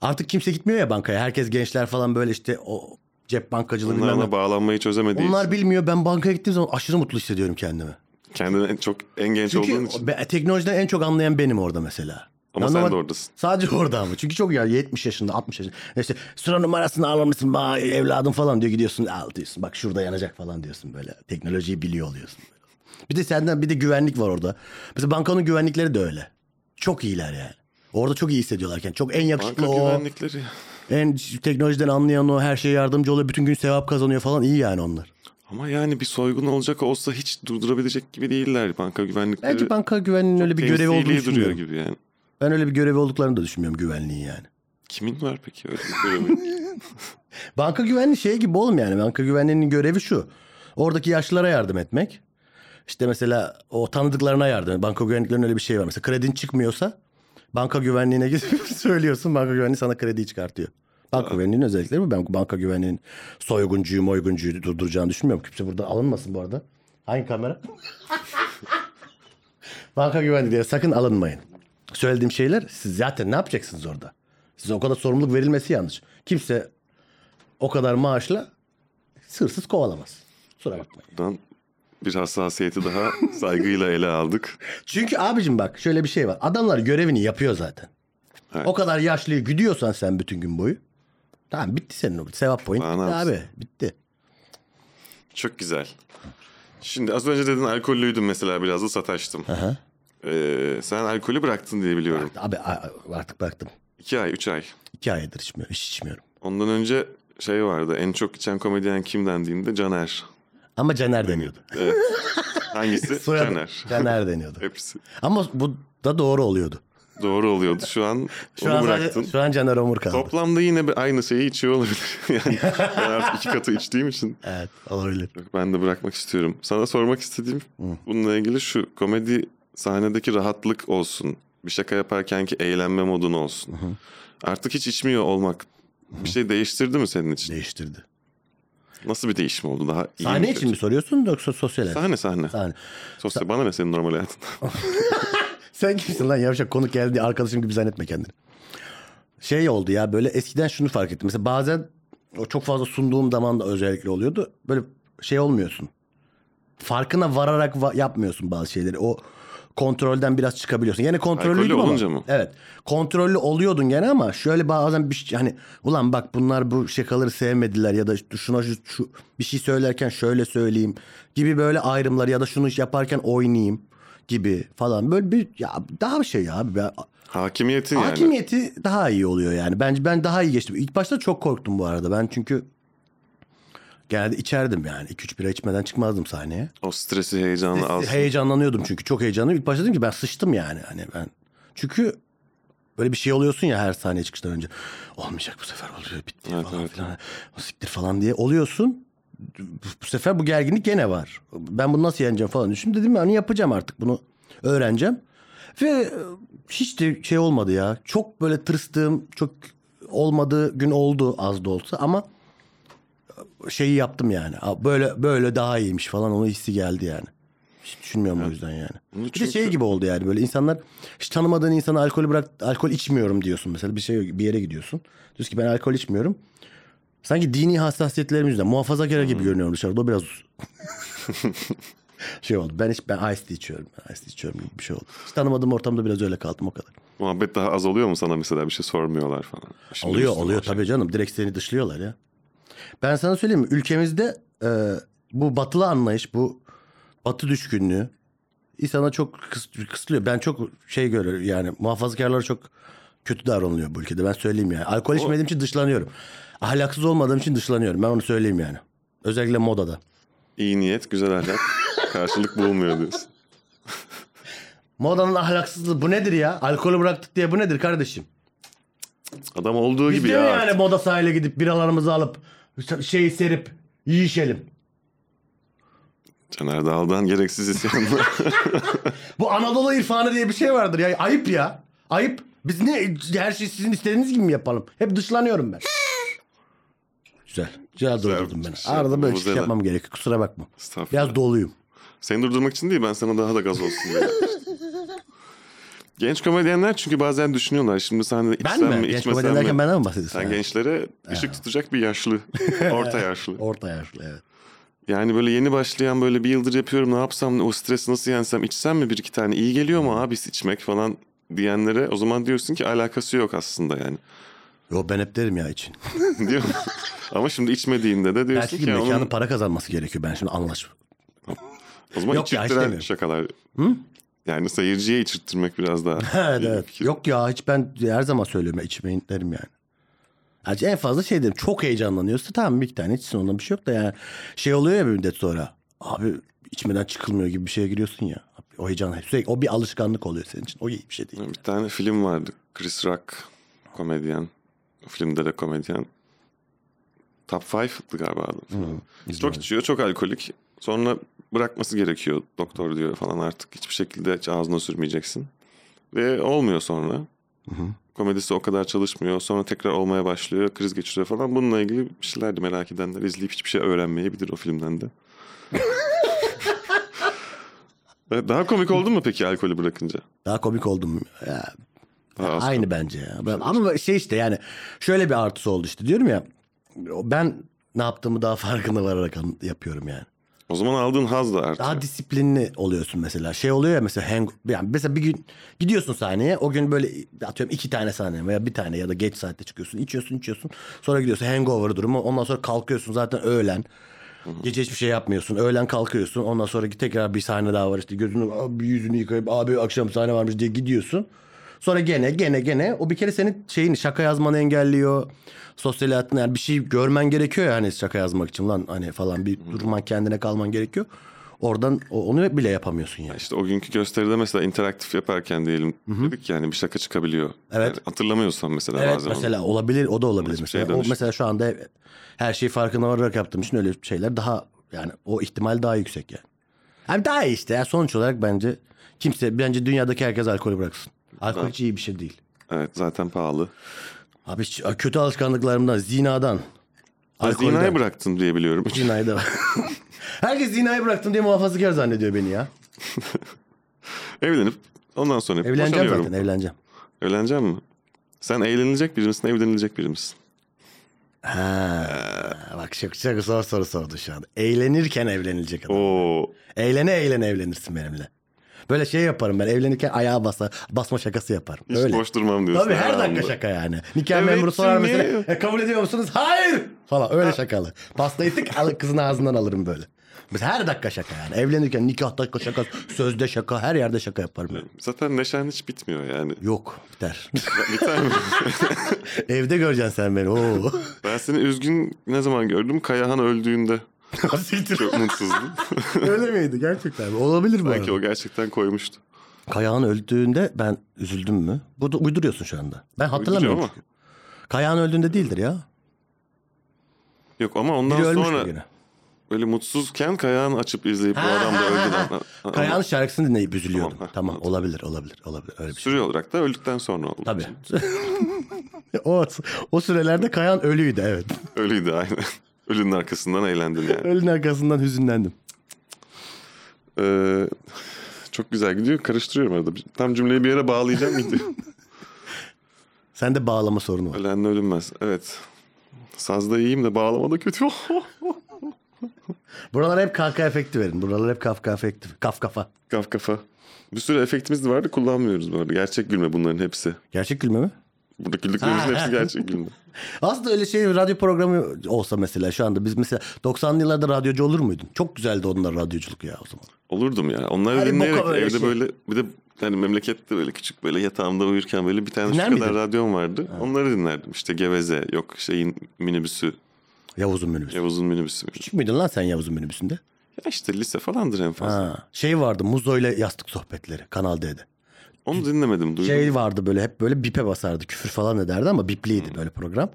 Artık kimse gitmiyor ya bankaya. Herkes gençler falan böyle işte o cep bankacılığı bilmem. Onlarla bağlanmayı çözemediği Onlar için. bilmiyor. Ben bankaya gittiğim zaman aşırı mutlu hissediyorum kendimi. Kendini en çok en genç olduğun Çünkü için. be- teknolojiden en çok anlayan benim orada mesela. Ama sen de oradasın. Sadece orada ama. Çünkü çok ya 70 yaşında 60 yaşında. İşte sıra numarasını almamışsın bana evladım falan diyor. Gidiyorsun al diyorsun. Bak şurada yanacak falan diyorsun böyle. Teknolojiyi biliyor oluyorsun. Bir de senden bir de güvenlik var orada. Mesela bankanın güvenlikleri de öyle. Çok iyiler yani. Orada çok iyi hissediyorlarken. Çok en yakışıklı Banka o. güvenlikleri. En teknolojiden anlayan o. Her şeye yardımcı oluyor. Bütün gün sevap kazanıyor falan. iyi yani onlar. Ama yani bir soygun olacak olsa hiç durdurabilecek gibi değiller banka güvenlikleri. Bence banka güvenliğinin öyle bir görevi olduğunu temsili duruyor düşünmüyorum. gibi yani. Ben öyle bir görevi olduklarını da düşünmüyorum güvenliğin yani. Kimin var peki öyle bir görevi? Banka güvenliği şey gibi oğlum yani. Banka güvenliğinin görevi şu. Oradaki yaşlılara yardım etmek. İşte mesela o tanıdıklarına yardım. Banka güvenliklerinin öyle bir şey var. Mesela kredin çıkmıyorsa banka güvenliğine gidip söylüyorsun. Banka güvenliği sana krediyi çıkartıyor. Banka güvenliğinin özellikleri bu. Ben banka güvenliğinin soyguncuyu moyguncuyu durduracağını düşünmüyorum. Kimse burada alınmasın bu arada. Hangi kamera? banka güvenliği diye sakın alınmayın. Söylediğim şeyler siz zaten ne yapacaksınız orada? Size o kadar sorumluluk verilmesi yanlış. Kimse o kadar maaşla sırsız kovalamaz. Kusura bakmayın. Buradan bir hassasiyeti daha saygıyla ele aldık. Çünkü abicim bak şöyle bir şey var. Adamlar görevini yapıyor zaten. Evet. O kadar yaşlıyı güdüyorsan sen bütün gün boyu. Tamam bitti senin o sevap point. Bitti abi bitti. Çok güzel. Şimdi az önce dedin alkollüydüm mesela biraz da sataştım. Aha. Ee, sen alkolü bıraktın diye biliyorum. Abi artık bıraktım. İki ay, üç ay. İki aydır içmiyorum. Hiç içmiyorum. Ondan önce şey vardı. En çok içen komedyen kim dendiğinde Caner. Ama Caner deniyordu. Evet. Hangisi? Soyadı Caner. Caner deniyordu. Hepsi. Ama bu da doğru oluyordu. Doğru oluyordu. Şu an Şu onu an, bıraktın. sadece, şu an Caner Omur kaldı. Toplamda yine aynı şeyi içiyor olabilir. yani ben artık iki katı içtiğim için Evet olabilir. Ben de bırakmak istiyorum. Sana sormak istediğim bununla ilgili şu. Komedi sahnedeki rahatlık olsun. Bir şaka yaparkenki eğlenme modun olsun. Artık hiç içmiyor olmak bir şey değiştirdi mi senin için? Değiştirdi. Nasıl bir değişim oldu? Daha iyi Sahne mi, için kötü? mi soruyorsun yoksa sosyal hayat? Sahne sahne. Sahne. Sosyal bana ne senin normal hayatın? Sen kimsin lan yavşak konuk geldi diye arkadaşım gibi zannetme kendini. Şey oldu ya böyle eskiden şunu fark ettim. Mesela bazen o çok fazla sunduğum zaman da özellikle oluyordu. Böyle şey olmuyorsun. Farkına vararak va- yapmıyorsun bazı şeyleri. O kontrolden biraz çıkabiliyorsun. Yine kontrollüydüm ama. olunca mı? Evet. Kontrollü oluyordun gene ama şöyle bazen bir şey, hani ulan bak bunlar bu şakaları sevmediler ya da şuna şu, şu bir şey söylerken şöyle söyleyeyim gibi böyle ayrımlar ya da şunu yaparken oynayayım gibi falan. Böyle bir ya daha bir şey ya abi. Ben- Hakimiyetin yani. Hakimiyeti daha iyi oluyor yani. Bence ben daha iyi geçtim. İlk başta çok korktum bu arada. Ben çünkü genelde içerdim yani. 2-3 bira içmeden çıkmazdım sahneye. O stresi heyecanı alsın. Heyecanlanıyordum çünkü çok heyecanlıyım. İlk başta dedim ki ben sıçtım yani. Hani ben çünkü böyle bir şey oluyorsun ya her sahneye çıkıştan önce. Olmayacak bu sefer oluyor bitti Evet, falan evet. filan. O siktir falan diye oluyorsun. Bu sefer bu gerginlik gene var. Ben bunu nasıl yeneceğim falan düşündüm. Dedim hani yapacağım artık bunu öğreneceğim. Ve e, hiç de şey olmadı ya. Çok böyle tırstığım, çok olmadığı gün oldu az da olsa ama şeyi yaptım yani. Böyle böyle daha iyiymiş falan onun hissi geldi yani. Hiç düşünmüyorum o yüzden yani. Bunu Bir de çünkü- şey gibi oldu yani böyle insanlar hiç tanımadığın insana alkol bırak alkol içmiyorum diyorsun mesela bir şey bir yere gidiyorsun. Diyorsun ki ben alkol içmiyorum. Sanki dini hassasiyetlerim yüzünden muhafazakar Hmm. gibi görünüyorum dışarıda o biraz şey oldu. Ben hiç ben iced tea içiyorum. Ben iced tea içiyorum gibi bir şey oldu. Hiç tanımadığım ortamda biraz öyle kaldım o kadar. Muhabbet daha az oluyor mu sana mesela bir şey sormuyorlar falan? Şimdi oluyor oluyor tabii canım. Direkt seni dışlıyorlar ya. Ben sana söyleyeyim mi? Ülkemizde e, bu batılı anlayış, bu batı düşkünlüğü insana çok kıs- kısıtlıyor. Ben çok şey görüyorum yani muhafazakarlara çok kötü davranılıyor bu ülkede. Ben söyleyeyim yani. Alkol içmediğim için dışlanıyorum. Ahlaksız olmadığım için dışlanıyorum. Ben onu söyleyeyim yani. Özellikle modada. İyi niyet, güzel ahlak karşılık bulmuyor diyorsun. Modanın ahlaksızlığı bu nedir ya? Alkolü bıraktık diye bu nedir kardeşim? Adam olduğu Biz gibi de ya. mi yani artık. moda sahile gidip biralarımızı alıp şeyi serip yiyişelim? Caner Dağlı'dan gereksiz isyanlar. Bu Anadolu irfanı diye bir şey vardır ya. Ayıp ya. Ayıp. Biz ne her şeyi sizin istediğiniz gibi mi yapalım? Hep dışlanıyorum ben. Güzel. Güzel durdurdun beni. şey, Arada böyle şey yapmam gerekiyor. Kusura bakma. Biraz doluyum. Seni durdurmak için değil ben sana daha da gaz olsun diye. Genç komedyenler çünkü bazen düşünüyorlar. Şimdi sen Ben mi? mi Genç komedyen derken benden mi bahsediyorsun? Sen Ha. gençlere ışık tutacak bir yaşlı. Orta yaşlı. Orta yaşlı evet. Yani böyle yeni başlayan böyle bir yıldır yapıyorum ne yapsam o stresi nasıl yensem içsem mi bir iki tane iyi geliyor mu abi içmek falan diyenlere o zaman diyorsun ki alakası yok aslında yani. Yo ben hep derim ya için. Diyor. Ama şimdi içmediğinde de diyorsun Belki ki mekanın onun, para kazanması gerekiyor. Ben şimdi anlaş. o zaman Yok ya, şakalar. Yani seyirciye içirttirmek biraz daha. evet evet. fikir. Yok ya hiç ben her zaman söylüyorum içmeyin derim yani. Yani en fazla şey derim çok heyecanlanıyorsa tamam bir tane içsin ondan bir şey yok da yani şey oluyor ya bir müddet sonra. Abi içmeden çıkılmıyor gibi bir şeye giriyorsun ya. O heyecan sürekli o bir alışkanlık oluyor senin için. O iyi bir şey değil. Bir tane film vardı. Chris Rock komedyen. Filmde de komedyen. Top 5'dı galiba adı. çok içiyor, çok alkolik. Sonra bırakması gerekiyor. Doktor diyor falan artık hiçbir şekilde hiç ağzına sürmeyeceksin. Ve olmuyor sonra. Komedisi o kadar çalışmıyor. Sonra tekrar olmaya başlıyor. Kriz geçiriyor falan. Bununla ilgili bir şeylerdi merak edenler. izleyip hiçbir şey öğrenmeyebilir o filmden de. Daha komik oldu mu peki alkolü bırakınca? Daha komik oldum. Ya, Daha aynı bence ya. Ben- ama şey işte yani şöyle bir artısı oldu işte diyorum ya. Ben ne yaptığımı daha farkına vararak yapıyorum yani. O zaman aldığın haz da artıyor. Daha disiplinli oluyorsun mesela. Şey oluyor ya mesela hang, yani mesela bir gün gidiyorsun sahneye. O gün böyle atıyorum iki tane sahne veya bir tane ya da geç saatte çıkıyorsun. içiyorsun içiyorsun. Sonra gidiyorsun hangover durumu. Ondan sonra kalkıyorsun zaten öğlen. Gece hiçbir şey yapmıyorsun. Öğlen kalkıyorsun. Ondan sonra tekrar bir sahne daha var işte. Gözünü yüzünü yıkayıp abi akşam sahne varmış diye gidiyorsun. Sonra gene gene gene o bir kere senin şeyin şaka yazmanı engelliyor. Sosyal hayatında yani bir şey görmen gerekiyor ya hani şaka yazmak için lan hani falan bir durman kendine kalman gerekiyor. Oradan onu bile yapamıyorsun yani. İşte o günkü gösteride mesela interaktif yaparken diyelim dedik yani bir şaka çıkabiliyor. Evet. Yani hatırlamıyorsan mesela Evet bazen onu. mesela olabilir o da olabilir Hiçbir mesela. O mesela şu anda her şeyi farkına vararak yaptığım için öyle şeyler daha yani o ihtimal daha yüksek yani. Hem daha iyi işte ya sonuç olarak bence kimse bence dünyadaki herkes alkolü bıraksın. Alkol hiç iyi bir şey değil. Evet zaten pahalı. Abi kötü alışkanlıklarımdan, zinadan, Ha, alkolden. Zinayı bıraktın diye biliyorum. Zinayı da. Herkes zinayı bıraktım diye muhafazakar zannediyor beni ya. Evlenip ondan sonra Evleneceğim boşanıyorum. zaten evleneceğim. Evleneceğim mi? Sen eğlenilecek biri misin, evlenilecek biri misin? Ha, bak çok, çok zor soru sordu şu anda. Eğlenirken evlenilecek adam. Oo. Eğlene eğlene evlenirsin benimle. Böyle şey yaparım ben evlenirken ayağa basa, basma şakası yaparım. Hiç Öyle. boş durmam diyorsun. Tabii her dakika şaka yani. Nikah Evet, memuru sorar şimdi- mesela "E, kabul ediyor musunuz? Hayır falan öyle şakalı. Pastayı tık kızın ağzından alırım böyle. Mesela her dakika şaka yani. Evlenirken nikahta şaka, sözde şaka, her yerde şaka yaparım. ben. Zaten neşen hiç bitmiyor yani. Yok biter. Biter mi? Evde göreceksin sen beni. Oo. ben seni üzgün ne zaman gördüm? Kayahan öldüğünde. Siktir. Çok mutsuzdum. Öyle miydi gerçekten? mi? Olabilir mi? Belki o gerçekten koymuştu. Kayağın öldüğünde ben üzüldüm mü? Bu da uyduruyorsun şu anda. Ben hatırlamıyorum Uyduruyor çünkü. Kayağın öldüğünde değildir ya. Yok ama ondan Biri sonra yine. böyle mutsuzken kayağını açıp izleyip bu adam da öldü lan. ha. Ha, Kayağın şarkısını dinleyip üzülüyordum. Tamam, Tamam, ha, olabilir olabilir olabilir öyle bir şey. Süre olarak da öldükten sonra oldu. Tabii. o, o sürelerde Kayan ölüydü evet. Öyleydi aynen. Ölünün arkasından eğlendin yani. Ölünün arkasından hüzünlendim. Ee, çok güzel gidiyor. Karıştırıyorum arada. Tam cümleyi bir yere bağlayacağım gidiyor. Sen de bağlama sorunu var. Ölenle ölünmez. Evet. Sazda iyiyim de bağlamada kötü. Buralara hep kahkaha efekti verin. Buralara hep kafka efekti. Kaf kafa. Kaf kafa. Bir sürü efektimiz vardı kullanmıyoruz bu arada. Gerçek gülme bunların hepsi. Gerçek gülme mi? Burada güldüklerimizin hepsi gerçek gülme. Aslında öyle şey radyo programı olsa mesela şu anda biz mesela 90'lı yıllarda radyocu olur muydun? Çok güzeldi onlar radyoculuk ya o zaman. Olurdum ya. Onları Her dinleyerek evde şey. böyle bir de yani memlekette böyle küçük böyle yatağımda uyurken böyle bir tane Dinler şu kadar miydin? radyom vardı. Onları dinlerdim. İşte Geveze yok şeyin minibüsü. Yavuz'un minibüsü. Yavuz'un minibüsü. Küçük müydün lan sen Yavuz'un minibüsünde? Ya işte lise falandır en fazla. Ha, şey vardı Muzo ile yastık sohbetleri Kanal D'de. Onu dinlemedim duydum. Şey vardı böyle hep böyle bipe basardı küfür falan ederdi ama bipliydi böyle program.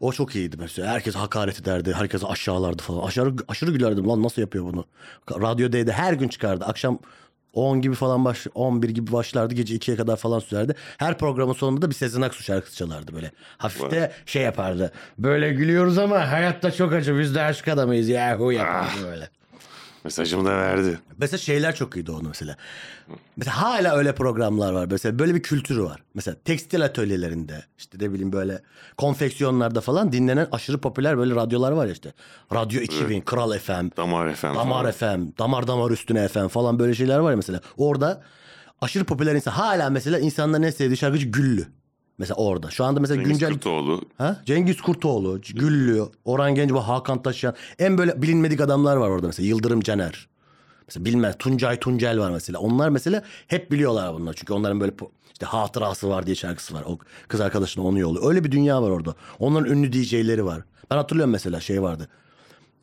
O çok iyiydi mesela. Herkes hakaret ederdi. Herkes aşağılardı falan. Aşırı, aşırı gülerdim. Lan nasıl yapıyor bunu? Radyo D'de her gün çıkardı. Akşam 10 gibi falan baş 11 gibi başlardı. Gece 2'ye kadar falan sürerdi. Her programın sonunda da bir Sezen Aksu şarkısı çalardı böyle. Hafif de şey yapardı. Böyle gülüyoruz ama hayatta çok acı. Biz de aşk adamıyız. Yahu yapardı böyle. Mesajımı da verdi. Mesela şeyler çok iyiydi onu mesela. Mesela hala öyle programlar var. Mesela böyle bir kültürü var. Mesela tekstil atölyelerinde işte ne bileyim böyle konfeksiyonlarda falan dinlenen aşırı popüler böyle radyolar var ya işte. Radyo 2000, Kral FM, Damar FM Damar falan. FM, Damar Damar Üstüne FM falan böyle şeyler var ya mesela. Orada aşırı popüler insan hala mesela insanların en sevdiği şarkıcı Güllü. Mesela orada. Şu anda mesela Cengiz güncel Kurtoğlu. Ha? Cengiz Kurtoğlu, Güllü, Orhan Gencebay, Hakan Taşyan. En böyle bilinmedik adamlar var orada mesela. Yıldırım Caner. Mesela bilmez. Tuncay Tuncel var mesela. Onlar mesela hep biliyorlar bunlar. Çünkü onların böyle işte hatırası var diye şarkısı var. O kız arkadaşına onu yolluyor. Öyle bir dünya var orada. Onların ünlü DJ'leri var. Ben hatırlıyorum mesela şey vardı.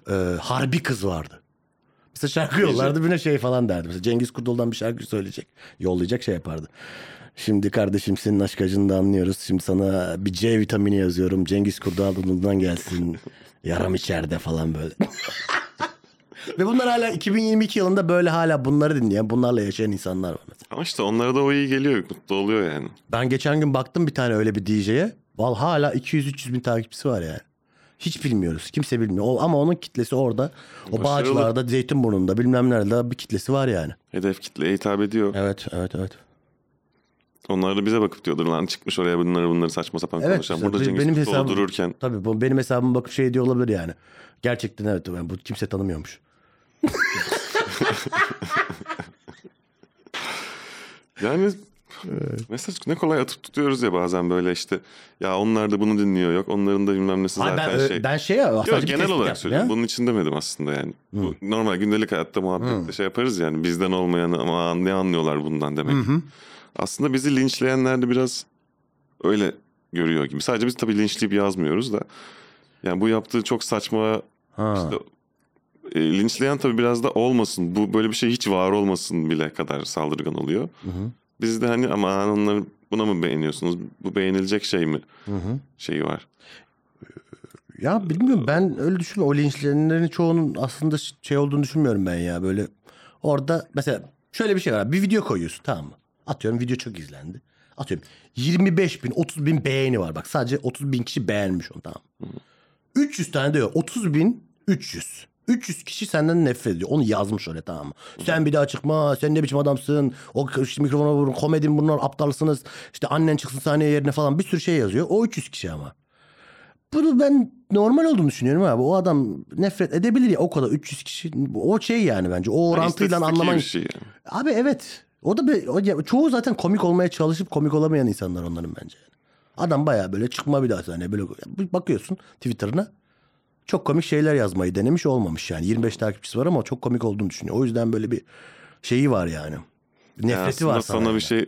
Ee, Harbi kız vardı. Mesela şarkı yollardı birine şey falan derdi. Mesela Cengiz Kurtoğlu'dan bir şarkı söyleyecek. Yollayacak şey yapardı. Şimdi kardeşim senin aşk acını da anlıyoruz. Şimdi sana bir C vitamini yazıyorum. Cengiz Kurtoğlu'ndan gelsin. Yaram içeride falan böyle. Ve bunlar hala 2022 yılında böyle hala bunları dinleyen, bunlarla yaşayan insanlar var mesela. Ama işte onlara da o iyi geliyor. Mutlu oluyor yani. Ben geçen gün baktım bir tane öyle bir DJ'ye. Val hala 200-300 bin takipçisi var yani. Hiç bilmiyoruz. Kimse bilmiyor. O, ama onun kitlesi orada. O Başarılı. Bağcılar'da, Zeytinburnu'nda bilmem nerede bir kitlesi var yani. Hedef kitleye hitap ediyor. Evet, evet, evet. Onlar da bize bakıp diyordur lan çıkmış oraya bunları bunları saçma sapan Evet, konuşan. mesela Burada benim Cengiz Kurtoğlu hesabım- dururken. Tabii bu benim hesabıma bakıp şey diyor olabilir yani. Gerçekten evet yani bu kimse tanımıyormuş. Yani mesaj ne kolay atıp tutuyoruz ya bazen böyle işte. Ya onlar da bunu dinliyor yok. Onların da bilmem nesi Hayır, zaten ben, şey. ben şey ya Yok, genel olarak söylüyorum. ya. Bunun için demedim aslında yani. Bu normal gündelik hayatta muhabbette şey yaparız yani. Bizden olmayanı ama ne anlıyorlar bundan demek. Aslında bizi linçleyenler de biraz öyle görüyor gibi. Sadece biz tabii linçleyip yazmıyoruz da. Yani bu yaptığı çok saçma Ha. işte e, linçleyen tabii biraz da olmasın. Bu böyle bir şey hiç var olmasın bile kadar saldırgan oluyor. Biz de hani ama onları buna mı beğeniyorsunuz? Bu beğenilecek şey mi? Şeyi var. Ya bilmiyorum ben öyle düşünmüyorum. O linçleyenlerin çoğunun aslında şey olduğunu düşünmüyorum ben ya. Böyle orada mesela şöyle bir şey var. Bir video koyuyorsun tamam mı? Atıyorum video çok izlendi. Atıyorum 25 bin 30 bin beğeni var. Bak sadece 30 bin kişi beğenmiş onu tamam mı? 300 tane de yok. 30 bin 300. 300 kişi senden nefret ediyor. Onu yazmış öyle tamam mı? Sen bir daha çıkma. Sen ne biçim adamsın? O işte mikrofona vurun. Komedin bunlar aptalsınız. İşte annen çıksın sahneye yerine falan bir sürü şey yazıyor. O 300 kişi ama. Bunu ben normal olduğunu düşünüyorum abi. O adam nefret edebilir ya o kadar 300 kişi. O şey yani bence. O Yani orantıyla istatistik anlaman. şey yani. Abi evet. O da bir, o, ya çoğu zaten komik olmaya çalışıp komik olamayan insanlar onların bence. Adam baya böyle çıkma bir daha sahneye böyle bakıyorsun Twitter'ına. Çok komik şeyler yazmayı denemiş olmamış yani. 25 takipçisi var ama çok komik olduğunu düşünüyor. O yüzden böyle bir şeyi var yani. Yani Nefreti aslında var sana sana. bir şey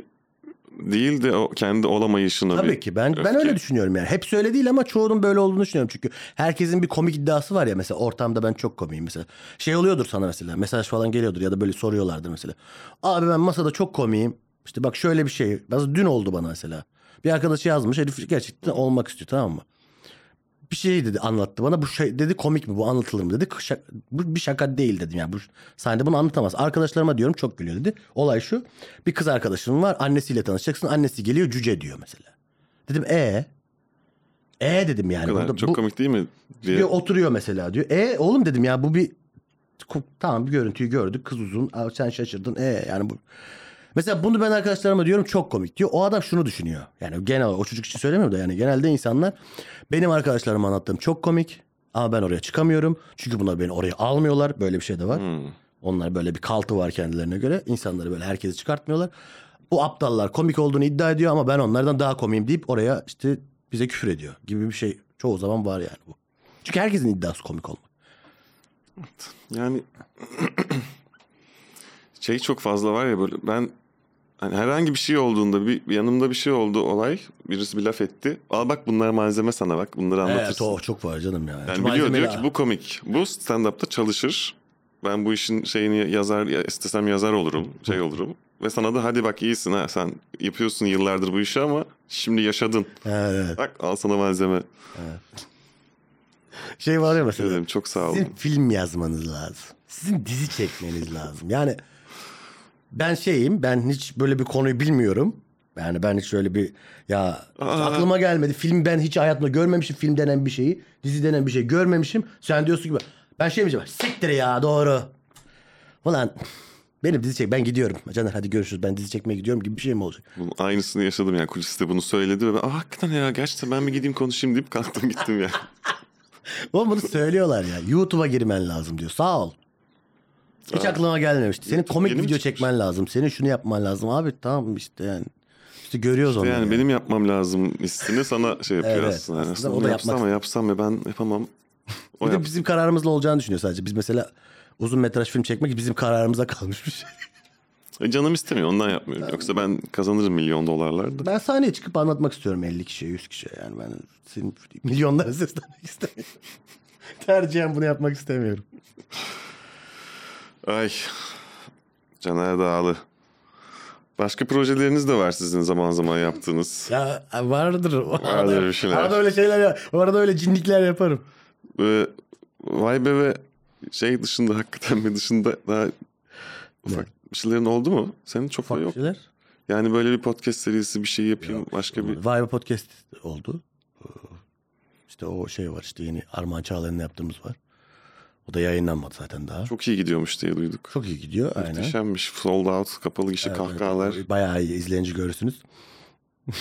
değil de o kendi olamayışına bir Tabii ki ben ben öfke. öyle düşünüyorum yani. Hep öyle değil ama çoğunun böyle olduğunu düşünüyorum. Çünkü herkesin bir komik iddiası var ya mesela ortamda ben çok komiyim mesela. Şey oluyordur sana mesela mesaj falan geliyordur ya da böyle soruyorlardır mesela. Abi ben masada çok komiyim. İşte bak şöyle bir şey. Dün oldu bana mesela. Bir arkadaşı yazmış herif gerçekten olmak istiyor tamam mı? Bir şey dedi anlattı bana bu şey dedi komik mi bu anlatılır mı dedi. Bu bir şaka değil dedim yani bu sahnede bunu anlatamaz. Arkadaşlarıma diyorum çok gülüyor dedi. Olay şu bir kız arkadaşım var annesiyle tanışacaksın annesi geliyor cüce diyor mesela. Dedim e e dedim yani. Kadar. Burada Çok bu- komik değil mi? Diye. diyor oturuyor mesela diyor. E oğlum dedim ya bu bir tamam bir görüntüyü gördük kız uzun sen şaşırdın e yani bu Mesela bunu ben arkadaşlarıma diyorum çok komik diyor. O adam şunu düşünüyor. Yani genel o çocuk için söylemiyorum da yani genelde insanlar benim arkadaşlarıma anlattığım çok komik ama ben oraya çıkamıyorum. Çünkü bunlar beni oraya almıyorlar. Böyle bir şey de var. Hmm. Onlar böyle bir kaltı var kendilerine göre. İnsanları böyle herkesi çıkartmıyorlar. Bu aptallar komik olduğunu iddia ediyor ama ben onlardan daha komiyim deyip oraya işte bize küfür ediyor gibi bir şey çoğu zaman var yani bu. Çünkü herkesin iddiası komik olmak. Yani şey çok fazla var ya böyle ben hani herhangi bir şey olduğunda bir yanımda bir şey oldu olay birisi bir laf etti. Al bak bunlar malzeme sana bak bunları Evet anlatırsın. o çok var canım ya. yani Şu biliyor diyor ki bu komik. Bu stand-up'ta çalışır. Ben bu işin şeyini yazar ya istesem yazar olurum, şey olurum. Ve sana da hadi bak iyisin ha sen yapıyorsun yıllardır bu işi ama şimdi yaşadın. Evet. Bak al sana malzeme. Şey var ya mesela. ederim, çok sağ olun. Sizin film yazmanız lazım. Sizin dizi çekmeniz lazım. Yani ben şeyim ben hiç böyle bir konuyu bilmiyorum. Yani ben hiç öyle bir ya Aa. aklıma gelmedi. Film ben hiç hayatımda görmemişim film denen bir şeyi. Dizi denen bir şey görmemişim. Sen diyorsun gibi ben şey mi diyeceğim? Siktir ya doğru. Ulan benim dizi çek ben gidiyorum. Caner hadi görüşürüz ben dizi çekmeye gidiyorum gibi bir şey mi olacak? Bunun aynısını yaşadım yani kuliste bunu söyledi ve ben Aa, hakikaten ya gerçekten ben bir gideyim konuşayım deyip kalktım gittim ya. Oğlum bunu söylüyorlar ya. YouTube'a girmen lazım diyor. Sağ ol. Hiç Aa. aklıma gelmemişti. Senin komik yeni video çekmen lazım. Senin şunu yapman lazım. Abi tamam işte yani. İşte görüyoruz onu. yani benim yapmam lazım hissini sana şey yapıyor Evet, aslında. Yani aslında o da yapsam yapmak- yapsam ya ben yapamam. O Bir de yap- bizim kararımızla olacağını düşünüyor sadece. Biz mesela uzun metraj film çekmek bizim kararımıza kalmış bir şey. E, Canım istemiyor ondan yapmıyorum. Yoksa ben kazanırım milyon dolarlar da. Ben sahneye çıkıp anlatmak istiyorum 50 kişiye 100 kişiye. Yani ben senin milyonlara seslenmek istemiyorum. Tercihen bunu yapmak istemiyorum. Ay Caner Dağlı. Başka projeleriniz de var sizin zaman zaman yaptığınız. Ya vardır. Vardır bir şeyler. Arada öyle şeyler ya. Arada öyle cinlikler yaparım. Ve vay be ve şey dışında hakikaten bir dışında daha ufak bir şeylerin oldu mu? Senin çok Ufak yok. şeyler. Yani böyle bir podcast serisi bir şey yapayım başka bir Vay be podcast oldu. Ee, İşte o şey var işte yeni Armağan Çağlayan'la yaptığımız var. O da yayınlanmadı zaten daha. Çok, çok iyi gidiyormuş diye duyduk. iyi gidiyor aynen. Muhteşemmiş. Sold out, kapalı gişe Evet, kahkahalar. evet. Bayağı iyi izleyici görürsünüz.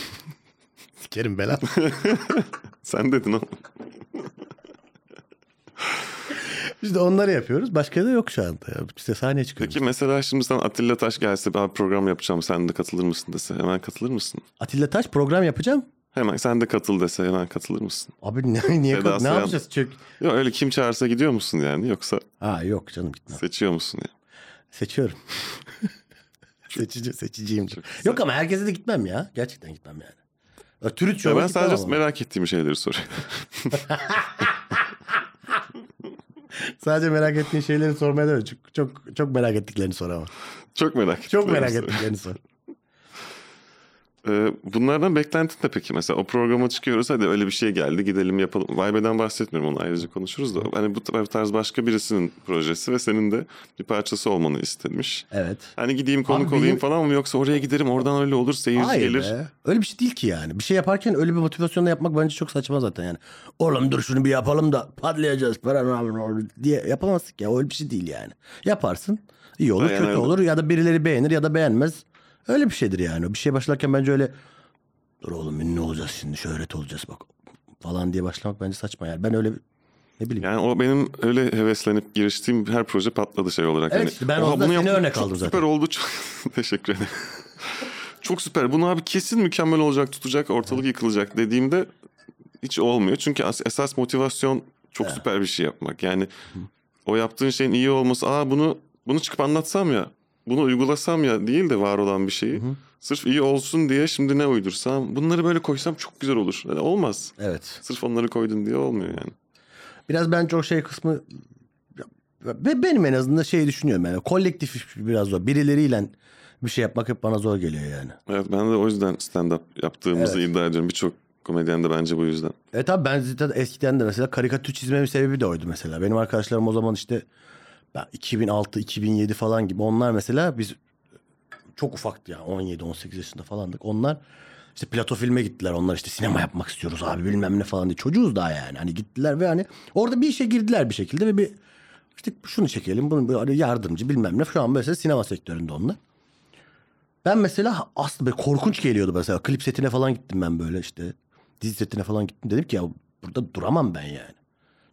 Sikerim belan. Sen dedin ama. Biz de onları yapıyoruz. Başka da yok şu anda. Ya. İşte sahneye çıkıyoruz. Peki mesela şimdi sen Atilla Taş gelse ben program yapacağım sen de katılır mısın dese hemen katılır mısın? Atilla Taş program yapacağım. Hemen sen de katıl dese hemen katılır mısın? Abi ne, niye Seda ne yapacağız? Çök. Yok öyle kim çağırsa gidiyor musun yani yoksa Ha yok canım gitmem. seçiyor musun ya? Seçiyorum. Seçici, seçiciyim. Yok ama herkese de gitmem ya. Gerçekten gitmem yani. Ya, Türüt Ya ben sadece ama. merak ettiğim şeyleri soruyorum. Sadece merak ettiğin şeyleri sormaya da çok, çok, çok merak ettiklerini sor ama. Çok merak ettim. Çok merak ettiklerini sor. Ee, bunlardan beklentin ne peki? Mesela o programa çıkıyoruz hadi öyle bir şey geldi gidelim yapalım. Vibe'den bahsetmiyorum onu ayrıca konuşuruz da. Hani bu tarz başka birisinin projesi ve senin de bir parçası olmanı istemiş. Evet. Hani gideyim konuk Abi olayım benim- falan mı yoksa oraya giderim oradan öyle olur seyirci Hayır gelir. be. Öyle bir şey değil ki yani. Bir şey yaparken öyle bir motivasyonla yapmak bence çok saçma zaten yani. Oğlum dur şunu bir yapalım da patlayacağız falan diye yapamazsın ya. Öyle bir şey değil yani. Yaparsın. iyi olur Aynen kötü öyle. olur ya da birileri beğenir ya da beğenmez. Öyle bir şeydir yani. Bir şey başlarken bence öyle dur oğlum ünlü olacağız şimdi şöhret olacağız bak falan diye başlamak bence saçma yani. Ben öyle ne bileyim. Yani o benim öyle heveslenip giriştiğim her proje patladı şey olarak. Evet Hani, işte ben "Oha, orada bunu seni örnek aldım zaten." Süper oldu. Çok... Teşekkür ederim. çok süper. Bunu abi kesin mükemmel olacak, tutacak, ortalık yıkılacak dediğimde hiç olmuyor. Çünkü as- esas motivasyon çok süper bir şey yapmak. Yani o yaptığın şeyin iyi olması, aa bunu bunu çıkıp anlatsam ya, bunu uygulasam ya değil de var olan bir şeyi. Sırf iyi olsun diye şimdi ne uydursam, bunları böyle koysam çok güzel olur. Yani olmaz. Evet. Sırf onları koydun diye olmuyor yani. Biraz bence o şey kısmı ve benim en azından şey düşünüyorum yani kolektif biraz zor. Birileriyle bir şey yapmak hep bana zor geliyor yani. Evet ben de o yüzden stand-up yaptığımızı iddia ediyorum. Birçok komedyen de bence bu yüzden. Evet abi ben zaten eskiden de mesela karikatür çizmemin sebebi de oydu mesela. Benim arkadaşlarım o zaman işte ben 2006, 2007 falan gibi onlar mesela biz çok ufaktı yani 17, 18 yaşında falandık. Onlar işte plato filme gittiler. Onlar işte sinema yapmak istiyoruz abi bilmem ne falan diye. Çocuğuz daha yani. Hani gittiler ve hani orada bir işe girdiler bir şekilde ve bir işte şunu çekelim bunu yardımcı bilmem ne. Şu an mesela sinema sektöründe onlar. Ben mesela aslında korkunç geliyordu mesela. Klip setine falan gittim ben böyle işte. Dizi setine falan gittim. Dedim ki ya burada duramam ben yani.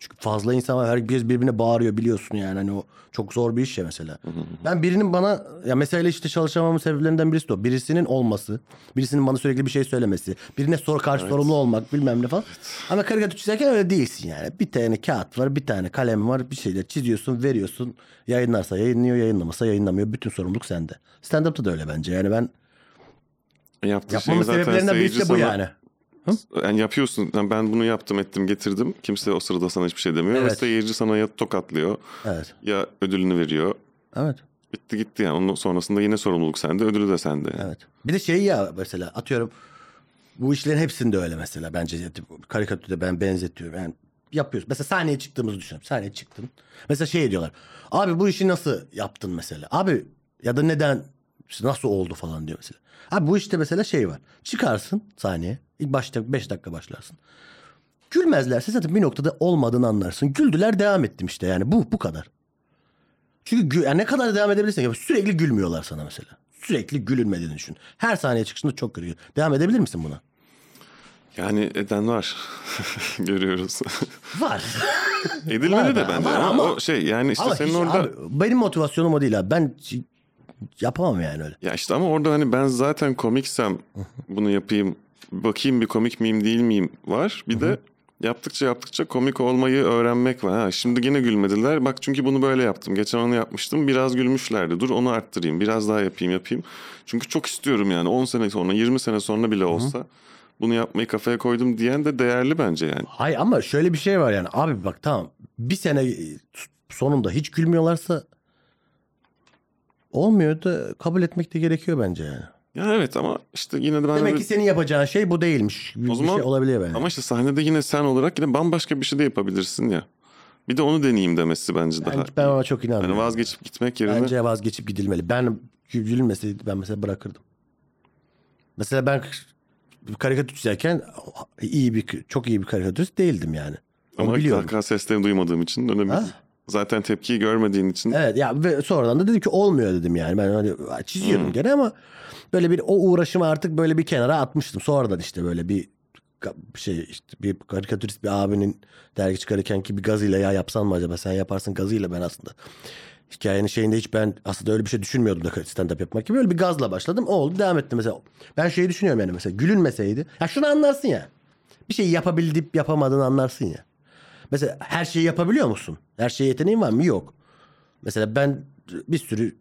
Çünkü fazla insan var. Herkes birbirine bağırıyor biliyorsun yani. Hani o çok zor bir iş ya mesela. Ben birinin bana ya mesela işte çalışamamın sebeplerinden birisi de o. Birisinin olması. Birisinin bana sürekli bir şey söylemesi. Birine sor karşı sorumlu olmak bilmem ne falan. Ama karikatür çizerken öyle değilsin yani. Bir tane kağıt var, bir tane kalem var. Bir şeyler çiziyorsun, veriyorsun. Yayınlarsa yayınlıyor, yayınlamasa yayınlamıyor. Bütün sorumluluk sende. Stand-up'ta da öyle bence. Yani ben Yaptığı yapmamın şeyi zaten sebeplerinden birisi de bu sana- yani. Yani yapıyorsun. Yani ben bunu yaptım ettim getirdim. Kimse o sırada sana hiçbir şey demiyor. Evet. Ve seyirci sana ya tokatlıyor Evet. ya ödülünü veriyor. Evet. Bitti gitti yani. Onun sonrasında yine sorumluluk sende. Ödülü de sende. yani. Evet. Bir de şey ya mesela atıyorum bu işlerin hepsinde öyle mesela bence karikatürde ben benzetiyorum. Yani yapıyoruz. Mesela sahneye çıktığımızı düşünüyorum. Sahneye çıktın. Mesela şey diyorlar. Abi bu işi nasıl yaptın mesela? Abi ya da neden işte nasıl oldu falan diyor mesela. Abi bu işte mesela şey var. Çıkarsın sahneye. İlk başta 5 dakika başlarsın. Gülmezlerse zaten bir noktada olmadığını anlarsın. Güldüler devam ettim işte yani bu bu kadar. Çünkü gü- yani ne kadar devam edebilirsin sürekli gülmüyorlar sana mesela. Sürekli gülünmediğini düşün. Her sahneye çıkışında çok gülüyor. Devam edebilir misin buna? Yani eden var. Görüyoruz. Var. Edilmeli de Var, bence var ama, ama- o şey yani işte senin hiç- orada abi, benim motivasyonum o değil abi. Ben yapamam yani öyle. ya işte ama orada hani ben zaten komiksem bunu yapayım bakayım bir komik miyim değil miyim var. Bir de yaptıkça yaptıkça komik olmayı öğrenmek var. Ha, şimdi yine gülmediler. Bak çünkü bunu böyle yaptım. Geçen onu yapmıştım. Biraz gülmüşlerdi. Dur onu arttırayım. Biraz daha yapayım yapayım. Çünkü çok istiyorum yani 10 sene sonra 20 sene sonra bile olsa bunu yapmayı kafaya koydum diyen de değerli bence yani. Hayır ama şöyle bir şey var yani. Abi bak tamam bir sene sonunda hiç gülmüyorlarsa olmuyor da kabul etmek de gerekiyor bence yani. Ya evet ama işte yine de ben Demek de- ki senin yapacağın şey bu değilmiş. Bir, O zaman- şey olabiliyor bence. Ama işte sahnede yine sen olarak yine bambaşka bir şey de yapabilirsin ya. Bir de onu deneyeyim demesi bence daha. ben, ben ona çok inanmıyorum. Yani vazgeçip gitmek yerine Bence vazgeçip gidilmeli. Ben gülmeseydi ben mesela bırakırdım. Mesela ben karikatür çizerken iyi bir çok iyi bir karikatürist değildim yani. Onu ama biliyorum. kahkaha seslerini duymadığım için dönemedim. Ha? Zaten tepkiyi görmediğin için Evet ya ve sonradan da dedim ki olmuyor dedim yani. Ben hani çiziyorum gene ama böyle bir o uğraşımı artık böyle bir kenara atmıştım. Sonradan işte böyle bir şey işte bir karikatürist bir abinin dergi çıkarırken ki bir gazıyla ya yapsan mı acaba sen yaparsın gazıyla ben aslında. Hikayenin şeyinde hiç ben aslında öyle bir şey düşünmüyordum da stand-up yapmak gibi. Böyle bir gazla başladım. Oldu devam ettim mesela. Ben şeyi düşünüyorum yani mesela gülünmeseydi. Ya şunu anlarsın ya. Bir şeyi yapabildiğip yapamadığını anlarsın ya. Mesela her şeyi yapabiliyor musun? Her şeye yeteneğin var mı? Yok. Mesela ben bir sürü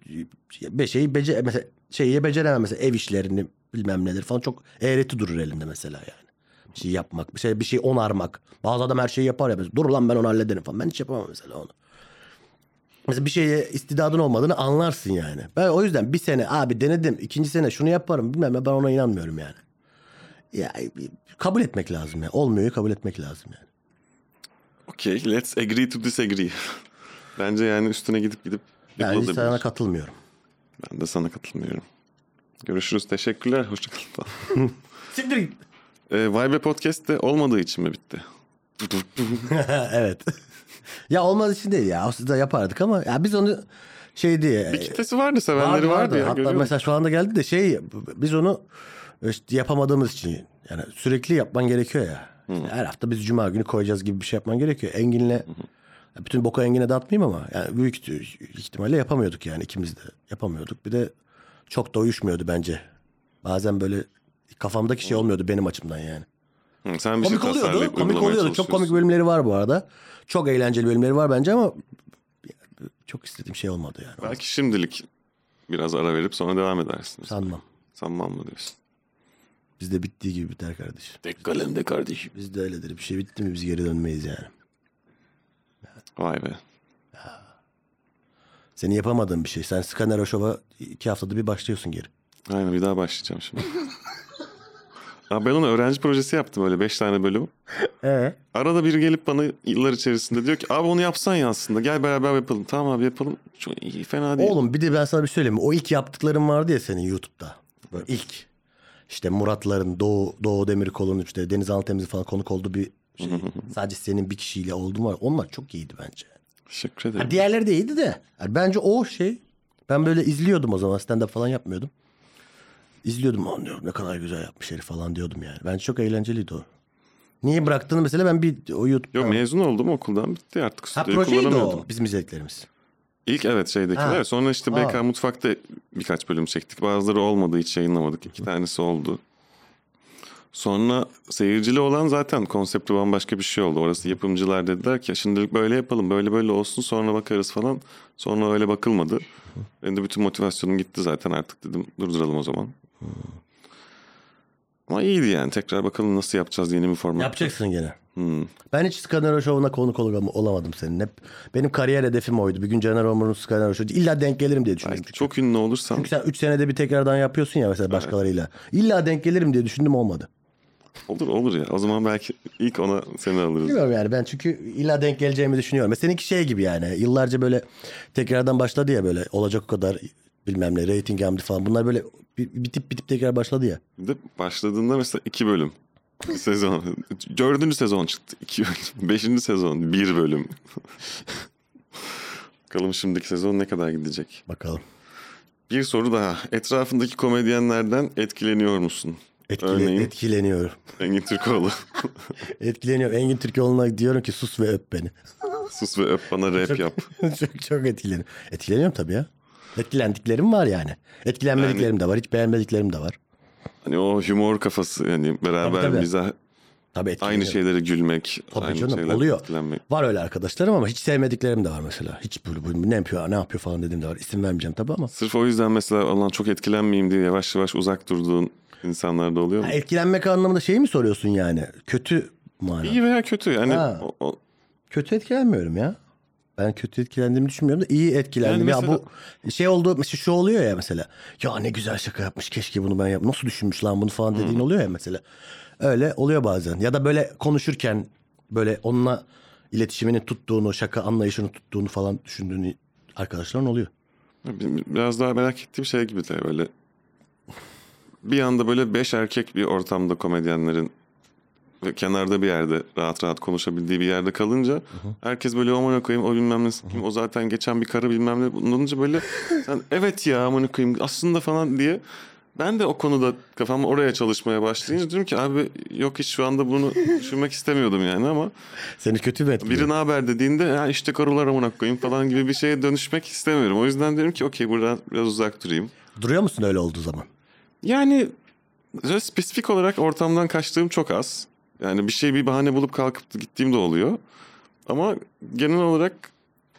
bir şeyi bece mesela şeyi beceremem mesela ev işlerini bilmem neler falan çok eğreti durur elinde mesela yani. Bir şey yapmak, bir şey bir şey onarmak. Bazı adam her şeyi yapar ya. Mesela, Dur lan ben onu hallederim falan. Ben hiç yapamam mesela onu. Mesela bir şeye istidadın olmadığını anlarsın yani. Ben o yüzden bir sene abi denedim. ikinci sene şunu yaparım bilmem ben ona inanmıyorum yani. Ya kabul etmek lazım ya. Olmuyor kabul etmek lazım yani. Okey let's agree to disagree. bence yani üstüne gidip gidip Ben yapılabilir. sana katılmıyorum. Ben de sana katılmıyorum. Görüşürüz. Teşekkürler. Hoşçakalın. Siktir git. ee, Vay be Podcast de olmadığı için mi bitti? evet. ya olmaz için değil ya. Aslında yapardık ama ya biz onu şey diye. Bir kitlesi vardı, sevenleri vardı, ya. Hatta görüyorum. mesaj falan da geldi de şey biz onu işte yapamadığımız için yani sürekli yapman gerekiyor ya. İşte her hafta biz cuma günü koyacağız gibi bir şey yapman gerekiyor. Engin'le bütün boku Engin'e dağıtmayayım ama yani büyük ihtimalle yapamıyorduk yani ikimiz de yapamıyorduk. Bir de çok da uyuşmuyordu bence. Bazen böyle kafamdaki şey olmuyordu benim açımdan yani. Hı, sen bir Komik şey oluyordu. Komik oluyordu. Çok komik bölümleri var bu arada. Çok eğlenceli bölümleri var bence ama çok istediğim şey olmadı yani. Belki şimdilik biraz ara verip sonra devam edersin. Sanmam. Sanmam mı diyorsun? Bizde bittiği gibi biter kardeşim. Tek kalemde kardeşim. Bizde öyledir. Bir şey bitti mi biz geri dönmeyiz yani. Vay be. Senin yapamadığın bir şey. Sen Scanner Show'a iki haftada bir başlıyorsun geri. Aynen bir daha başlayacağım şimdi. Abi ben onu öğrenci projesi yaptım öyle beş tane bölüm. Ee? Arada biri gelip bana yıllar içerisinde diyor ki abi onu yapsan ya aslında gel beraber yapalım. Tamam abi yapalım. Çok iyi fena değil. Oğlum bir de ben sana bir söyleyeyim. O ilk yaptıkların vardı ya senin YouTube'da. Böyle ilk. İşte Muratların, Doğu, Doğu Demirkol'un işte Deniz Antemiz'in falan konuk olduğu bir şey. Sadece senin bir kişiyle oldu var. Onlar çok iyiydi bence. Teşekkür ederim. Ha, diğerleri de iyiydi de. Yani bence o şey. Ben böyle izliyordum o zaman. Stand-up falan yapmıyordum. İzliyordum. "Aman diyorum ne kadar güzel yapmış herif falan diyordum yani. Bence çok eğlenceliydi o. Niye bıraktığını mesela ben bir o YouTube'da... Yok mezun oldum okuldan bitti artık ha projeydi o bizim izlediklerimiz. İlk evet şeydekiler. Ha. Sonra işte BK Ha. Mutfak'ta birkaç bölüm çektik. Bazıları olmadı hiç yayınlamadık. İki tanesi oldu. Sonra seyircili olan zaten konsepti bambaşka bir şey oldu. Orası yapımcılar dediler ki şimdilik böyle yapalım böyle böyle olsun sonra bakarız falan. Sonra öyle bakılmadı. Benim de bütün motivasyonum gitti zaten artık dedim durduralım o zaman. Ama iyiydi yani tekrar bakalım nasıl yapacağız yeni bir format. Yapacaksın gene. Hmm. Ben hiç Scanner Show'una konuk ol- olamadım senin. Hep benim kariyer hedefim oydu. Bir gün Caner Omur'un Scanner Show'u illa denk gelirim diye düşündüm. Belki çok ünlü olursan Çünkü sen 3 senede bir tekrardan yapıyorsun ya mesela başkalarıyla. İlla denk gelirim diye düşündüm olmadı. Olur olur ya. O zaman belki ilk ona seni alırız. Bilmiyorum yani ben çünkü illa denk geleceğimi düşünüyorum. Seninki şey gibi yani yıllarca böyle tekrardan başladı ya böyle olacak o kadar bilmem ne rating hamdi falan. Bunlar böyle bi- bitip bitip tekrar başladı ya. De başladığında mesela iki bölüm. Sezon. Dördüncü sezon çıktı. İki bölüm. Beşinci sezon. Bir bölüm. Bakalım şimdiki sezon ne kadar gidecek? Bakalım. Bir soru daha. Etrafındaki komedyenlerden etkileniyor musun? Etkile, Örneğin? Etkileniyorum. Engin Türkoğlu. Etkileniyorum. Engin Türkoğlu'na diyorum ki sus ve öp beni. Sus ve öp bana rap yap. çok çok etkileniyorum. Etkileniyorum tabii ya. Etkilendiklerim var yani. Etkilenmediklerim de var. Hiç beğenmediklerim de var. Hani o humor kafası yani beraber Tabii, tabii. mizah Tabii aynı şeylere gülmek, Tabii aynı canım, şeyler oluyor. etkilenmek. Var öyle arkadaşlarım ama hiç sevmediklerim de var mesela. Hiç böyle, böyle ne yapıyor ne yapıyor falan dediğim de var. İsim vermeyeceğim tabii ama. Sırf o yüzden mesela Allah çok etkilenmeyeyim diye yavaş yavaş uzak durduğun insanlar da oluyor mu? Ha, etkilenmek anlamında şey mi soruyorsun yani? Kötü mana. İyi veya kötü yani Ha. o- o- Kötü etkilenmiyorum ya. Ben kötü etkilendiğimi düşünmüyorum da iyi etkilendim. Yani ya mesela- bu şey oldu mesela şu oluyor ya mesela. Ya ne güzel şaka yapmış keşke bunu ben yap. Nasıl düşünmüş lan bunu falan dediğin oluyor ya mesela. Öyle oluyor bazen. Ya da böyle konuşurken böyle onunla iletişimini tuttuğunu, şaka anlayışını tuttuğunu falan düşündüğün arkadaşların oluyor. biraz daha merak ettiğim şey gibi de böyle bir anda böyle beş erkek bir ortamda komedyenlerin kenarda bir yerde rahat rahat konuşabildiği bir yerde kalınca herkes böyle amına koyayım o bilmem ne kim o zaten geçen bir karı bilmem ne bulunca böyle sen evet ya amına koyayım aslında falan diye ben de o konuda kafam oraya çalışmaya başlayınca diyorum ki abi yok hiç şu anda bunu düşünmek istemiyordum yani ama Seni kötü mü etkiliyor? biri ne haber dediğinde ya işte karılar amına koyayım falan gibi bir şeye dönüşmek istemiyorum. O yüzden diyorum ki okey buradan biraz uzak durayım. Duruyor musun öyle olduğu zaman? Yani spesifik olarak ortamdan kaçtığım çok az. Yani bir şey bir bahane bulup kalkıp gittiğim de oluyor. Ama genel olarak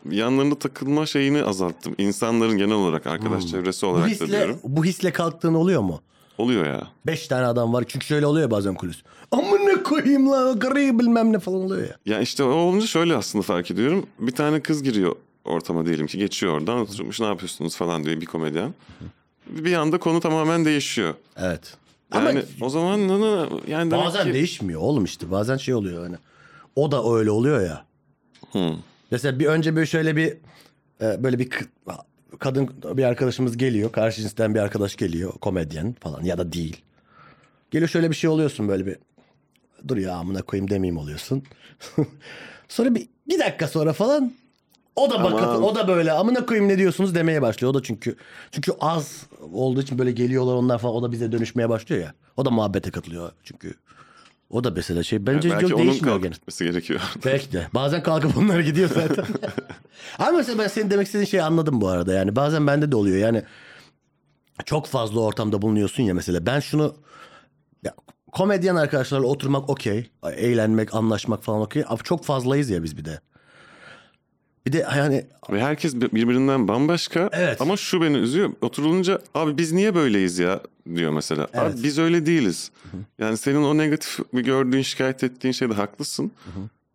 yanlarında takılma şeyini azalttım. İnsanların genel olarak arkadaş çevresi Bu olarak da hisle, diyorum. bu hisle kalktığın oluyor mu? Oluyor ya. Beş tane adam var. Çünkü şöyle oluyor bazen kulis. Amına koyayım lan karıyı bilmem ne falan oluyor ya. Ya işte o olunca şöyle aslında fark ediyorum. Bir tane kız giriyor ortama diyelim ki geçiyor oradan oturmuş ne yapıyorsunuz falan diyor bir komedyen. Bir anda konu tamamen değişiyor. Evet. Yani Ama o zaman yani demek bazen ki... değişmiyor oğlum işte. Bazen şey oluyor hani. O da öyle oluyor ya. Hı. Mesela bir önce böyle şöyle bir e, böyle bir kadın bir arkadaşımız geliyor. Karşı cinsten bir arkadaş geliyor. Komedyen falan ya da değil. Geliyor şöyle bir şey oluyorsun böyle bir. Dur ya amına koyayım demeyeyim oluyorsun. sonra bir, bir dakika sonra falan o da bakıp Aman. o da böyle amına koyayım ne diyorsunuz demeye başlıyor. O da çünkü çünkü az olduğu için böyle geliyorlar onlar falan o da bize dönüşmeye başlıyor ya. O da muhabbete katılıyor çünkü. O da mesela şey bence Belki çok değişmiyor gene. gitmesi gerekiyor. Belki de. Bazen kalkıp onlar gidiyor zaten. Ama mesela ben senin demek istediğin şeyi anladım bu arada. Yani bazen bende de oluyor. Yani çok fazla ortamda bulunuyorsun ya mesela. Ben şunu ya, komedyen arkadaşlarla oturmak okey. Eğlenmek, anlaşmak falan okey. Ama çok fazlayız ya biz bir de. Bir de yani Ve herkes bir- birbirinden bambaşka. Evet. Ama şu beni üzüyor. Oturulunca abi biz niye böyleyiz ya diyor mesela. Evet. Abi biz öyle değiliz. Yani senin o negatif bir gördüğün, şikayet ettiğin şeyde haklısın.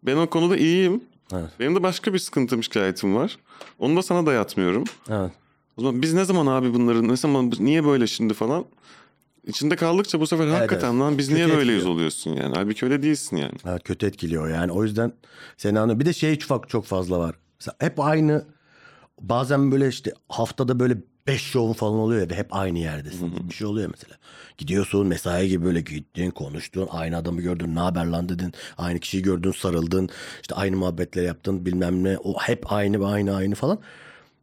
Ben o konuda iyiyim. Evet. Benim de başka bir sıkıntım, şikayetim var. Onu da sana dayatmıyorum. evet. O zaman biz ne zaman abi bunları, ne zaman, niye böyle şimdi falan? İçinde kaldıkça bu sefer hakikaten evet. lan biz Kötü niye böyleyiz etkiliyor. oluyorsun yani. Halbuki öyle değilsin yani. Evet, kötü etkiliyor yani. O yüzden seni anlıyorum. Bir de şey çok çok fazla var. Mesela hep aynı bazen böyle işte haftada böyle beş şovun falan oluyor ya ve hep aynı yerdesin. Bir şey oluyor mesela. Gidiyorsun mesai gibi böyle gittin konuştun aynı adamı gördün ne haber lan dedin. Aynı kişiyi gördün sarıldın işte aynı muhabbetler yaptın bilmem ne. O hep aynı aynı aynı falan.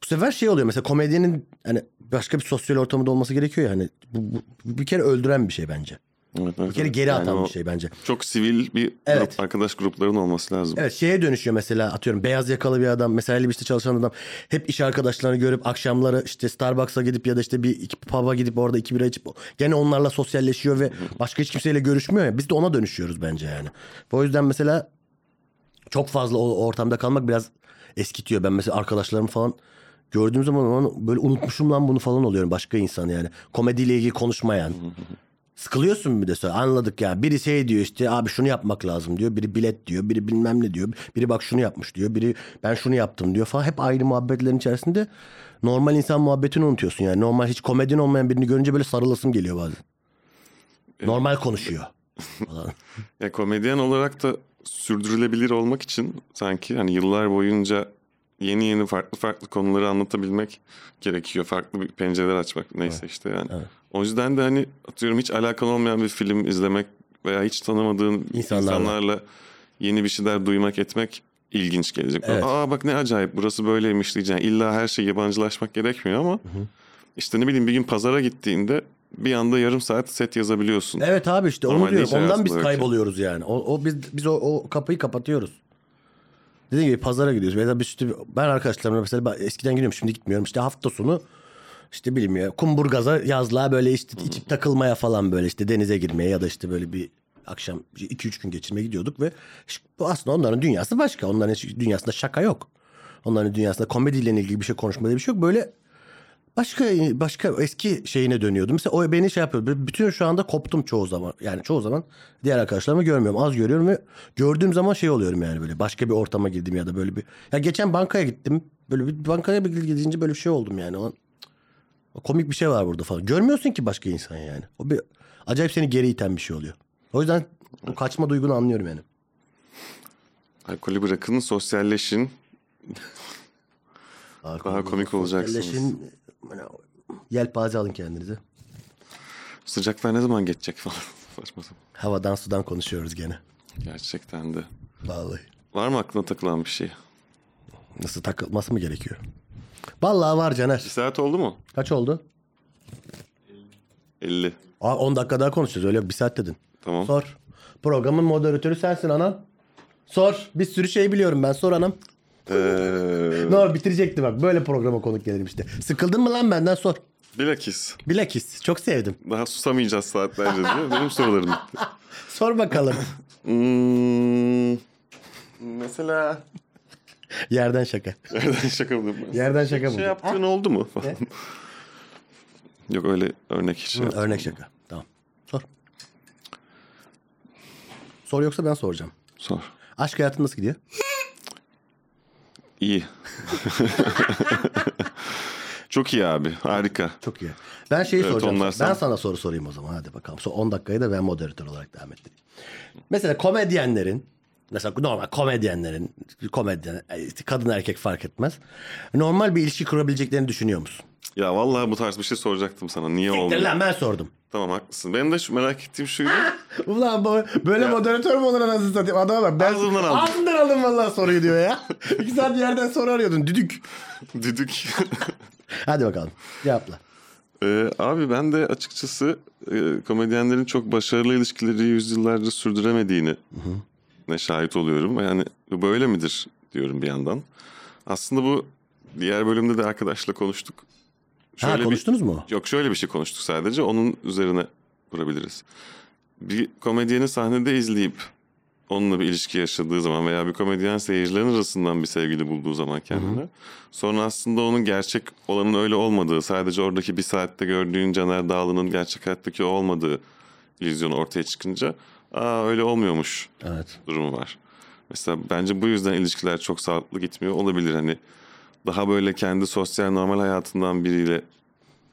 Bu sefer şey oluyor mesela komedyenin hani başka bir sosyal ortamında olması gerekiyor ya hani bu- bu bir kere öldüren bir şey bence. Evet, evet, Bir kere geri Yani atan bir şey bence. Çok sivil bir Evet. grup, arkadaş grupların olması lazım. Evet şeye dönüşüyor mesela atıyorum beyaz yakalı bir adam mesela işte çalışan adam hep iş arkadaşlarını görüp akşamları işte Starbucks'a gidip ya da işte bir iki pub'a gidip orada iki bira içip gene onlarla sosyalleşiyor ve başka hiç kimseyle görüşmüyor ya biz de ona dönüşüyoruz bence yani. O yüzden mesela çok fazla o ortamda kalmak biraz eskitiyor. Ben mesela arkadaşlarım falan gördüğüm zaman "Lan böyle unutmuşum lan bunu falan oluyorum başka insan yani. Komediyle ilgili konuşmayan. Sıkılıyorsun bir de sonra anladık ya. Biri şey diyor işte abi şunu yapmak lazım diyor. Biri bilet diyor. Biri bilmem ne diyor. Biri bak şunu yapmış diyor. Biri ben şunu yaptım diyor falan. Hep aynı muhabbetlerin içerisinde normal insan muhabbetini unutuyorsun yani. Normal hiç komedyen olmayan birini görünce böyle sarılasım geliyor bazen. Normal konuşuyor. Ya komedyen olarak da sürdürülebilir olmak için sanki hani yıllar boyunca yeni yeni farklı farklı konuları anlatabilmek gerekiyor. Farklı bir pencereler açmak neyse işte yani. evet. O yüzden de hani atıyorum hiç alakalı olmayan bir film izlemek veya hiç tanımadığın İnsanlarla. insanlarla, yeni bir şeyler duymak etmek ilginç gelecek. Evet. Aa bak ne acayip burası böyleymiş diyeceksin. İlla her şey yabancılaşmak gerekmiyor ama işte ne bileyim bir gün pazara gittiğinde bir anda yarım saat set yazabiliyorsun. Evet abi işte onu Normalde diyorum. Ondan biz kayboluyoruz yani. O, o biz biz o, o kapıyı kapatıyoruz. Dediğim gibi pazara gidiyoruz. Mesela biz işte, ben arkadaşlarımla mesela eskiden gidiyorum şimdi gitmiyorum. İşte hafta sonu işte bilmiyorum kumburgaza yazlığa böyle işte içip takılmaya falan böyle işte denize girmeye ya da işte böyle bir akşam 2-3 gün geçirmeye gidiyorduk ve bu aslında onların dünyası başka. Onların dünyasında şaka yok. Onların dünyasında komediyle ilgili bir şey konuşma diye bir şey yok. Böyle başka başka eski şeyine dönüyordum. Mesela o beni şey yapıyor. Bütün şu anda koptum çoğu zaman. Yani çoğu zaman diğer arkadaşlarımı görmüyorum. Az görüyorum ve gördüğüm zaman şey oluyorum yani böyle. Başka bir ortama girdim ya da böyle bir. Ya geçen bankaya gittim. Böyle bir bankaya bir gidince böyle bir şey oldum yani. O, o komik bir şey var burada falan. Görmüyorsun ki başka insan yani. O bir acayip seni geri iten bir şey oluyor. O yüzden o kaçma duygunu anlıyorum yani. Alkolü bırakın, sosyalleşin. Daha komik olacaksınız. Sosyalleşin, Yelpaze alın kendinize. Sıcaklar ne zaman geçecek falan. Saçma sapan. Havadan sudan konuşuyoruz gene. Gerçekten de. Vallahi. Var mı aklına takılan bir şey? Nasıl takılması mı gerekiyor? Vallahi var Bir Caner. saat oldu mu? Kaç oldu? 50. Aa, 10 dakika daha konuşacağız öyle bir saat dedin. Tamam. Sor. Programın moderatörü sensin anam. Sor. Bir sürü şey biliyorum ben sor anam. Ee, Ne olur bitirecekti bak böyle programa konuk gelirim işte. Sıkıldın mı lan benden sor. bilakis. Bilakis çok sevdim. Daha susamayacağız saatlerce diye. Benim sorularım. Sor bakalım. Hmm, mesela... Yerden şaka. Nereden şaka mı? Yerden şaka mı? Şey yaptığın oldu mu? falan. Yok öyle örnek hiç. Hı, örnek şaka. Tamam. Sor. Sor yoksa ben soracağım. Sor. Aşk hayatın nasıl gidiyor? İyi. Çok iyi abi. Harika. Çok iyi. Ben şeyi Evet, soracağım. onlar Ben sana soru sorayım o zaman. Hadi bakalım. Son 10 dakikayı da ben moderatör olarak devam ettireyim. Mesela komedyenlerin mesela normal komedyenlerin komedyen kadın erkek fark etmez. Normal bir ilişki kurabileceklerini düşünüyor musun? Ya vallahi bu tarz bir şey soracaktım sana. Niye Siktir olmuyor? lan ben sordum. Tamam haklısın. Benim de şu merak ettiğim şuydu. Ulan bu, böyle moderatör mü olur anasını satayım? Adama bak. Ben, Ağzımdan aldım. Ağzımdan aldım vallahi soruyu diyor ya. İki saat bir yerden soru arıyordun. Düdük. Düdük. Hadi bakalım. Cevapla. Ee, abi ben de açıkçası e, komedyenlerin çok başarılı ilişkileri yüzyıllardır sürdüremediğini ne şahit oluyorum. Yani bu böyle midir diyorum bir yandan. Aslında bu diğer bölümde de arkadaşla konuştuk. Ha bir- konuştunuz mu? Yok şöyle bir şey konuştuk sadece. Onun üzerine kurabiliriz. Bir komedyeni sahnede izleyip onunla bir ilişki yaşadığı zaman veya bir komedyen seyircilerin arasından bir sevgili bulduğu zaman kendine. Sonra aslında onun gerçek olanın öyle olmadığı, sadece oradaki bir saatte gördüğün Caner Dağlı'nın gerçek hayattaki o olmadığı illüzyonu ortaya çıkınca aa öyle olmuyormuş Evet. durumu var. Mesela bence bu yüzden ilişkiler çok sağlıklı gitmiyor olabilir. Hani daha böyle kendi sosyal normal hayatından biriyle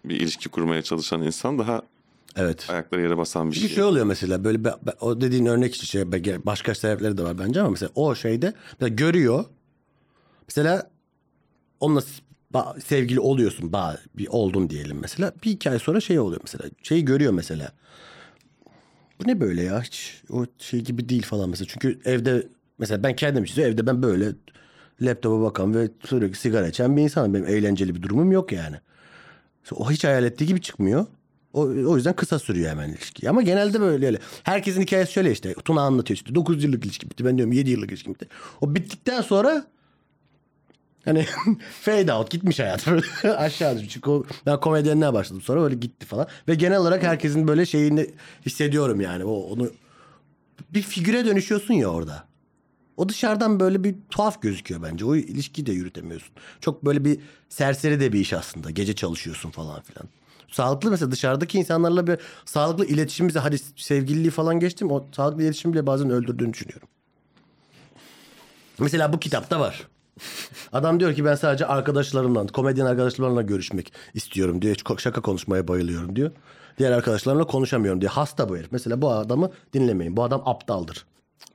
bir ilişki kurmaya çalışan insan daha Evet. ayakları yere basan bir Çünkü şey. şey oluyor mesela böyle be- be- o dediğin örnek için şey be- başka sebepleri de var bence ama mesela o şeyde mesela görüyor. Mesela onunla sevgili oluyorsun. Ba- bir oldun diyelim mesela. Bir iki ay sonra şey oluyor mesela. Şeyi görüyor mesela. Bu ne böyle ya? Hiç o şey gibi değil falan mesela. Çünkü evde mesela ben kendim için evde ben böyle laptopa bakan ve sürekli sigara içen bir insanım. Benim eğlenceli bir durumum yok yani. O hiç hayal ettiği gibi çıkmıyor. O, o yüzden kısa sürüyor hemen ilişki. Ama genelde böyle öyle. Herkesin hikayesi şöyle işte. Tuna anlatıyor işte. 9 yıllık ilişki bitti. Ben diyorum 7 yıllık ilişki bitti. O bittikten sonra hani fade out gitmiş hayat. Böyle Aşağı düşmüş. Çünkü ben komedyenliğe başladım. Sonra öyle gitti falan. Ve genel olarak herkesin böyle şeyini hissediyorum yani. O, onu bir figüre dönüşüyorsun ya orada. O dışarıdan böyle bir tuhaf gözüküyor bence. O ilişkiyi de yürütemiyorsun. Çok böyle bir serseri de bir iş aslında. Gece çalışıyorsun falan filan. Sağlıklı mesela dışarıdaki insanlarla bir sağlıklı iletişim bize hadi sevgililiği falan geçtim. O sağlıklı iletişim bile bazen öldürdüğünü düşünüyorum. Mesela bu kitapta var. Adam diyor ki ben sadece arkadaşlarımla, komedyen arkadaşlarımla görüşmek istiyorum diyor. Hiç Şaka konuşmaya bayılıyorum diyor. Diğer arkadaşlarımla konuşamıyorum diyor. Hasta bu herif. Mesela bu adamı dinlemeyin. Bu adam aptaldır.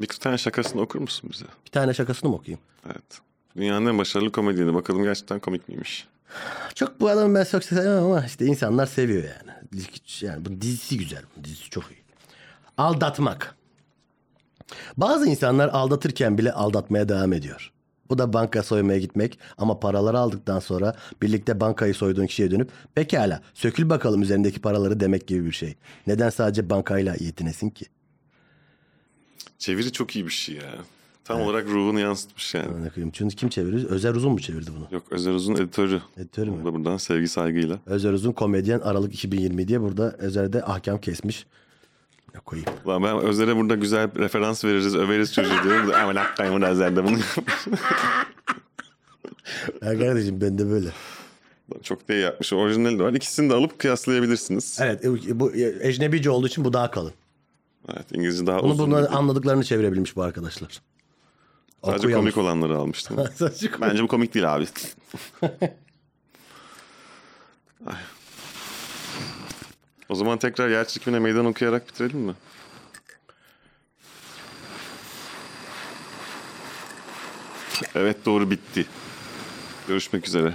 Bir tane şakasını okur musun bize? Bir tane şakasını mı okuyayım? Evet. Dünyanın en başarılı komedyeni. Bakalım gerçekten komik miymiş? Çok bu adamı ben çok sevmem ama işte insanlar seviyor yani. Yani bu dizisi güzel. Bu dizisi çok iyi. Aldatmak. Bazı insanlar aldatırken bile aldatmaya devam ediyor. Bu da banka soymaya gitmek ama paraları aldıktan sonra birlikte bankayı soyduğun kişiye dönüp pekala sökül bakalım üzerindeki paraları demek gibi bir şey. Neden sadece bankayla yetinesin ki? Çeviri çok iyi bir şey ya. Tam olarak ruhunu yansıtmış yani. Amına koyayım. Çünkü kim çevirdi? Özer Uzun mu çevirdi bunu? Yok Özer Uzun editörü. Editörü mü? Da buradan sevgi saygıyla. Özer Uzun komedyen Aralık 2020 diye burada Özer'de ahkam kesmiş. Ne koyayım? Ulan ben Özer'e burada güzel referans veririz, överiz çocuğu diyorum. Ama lakkayım bunu Özer'de bunu. Ya kardeşim ben de böyle. çok da iyi yapmış. Orijinali de var. İkisini de alıp kıyaslayabilirsiniz. Evet bu e, ecnebice olduğu için bu daha kalın. Evet İngilizce daha Bunu uzun. bunları anladıklarını çevirebilmiş bu arkadaşlar. Sadece Okuyalım. komik olanları almıştım. Sadece komik. Bence bu komik değil abi. Ay. O zaman tekrar yer çekimine meydan okuyarak bitirelim mi? Evet doğru bitti. Görüşmek üzere.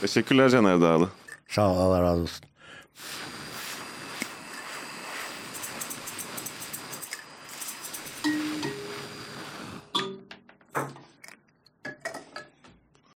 Teşekkürler Caner Dağlı. Sağ ol Allah razı olsun.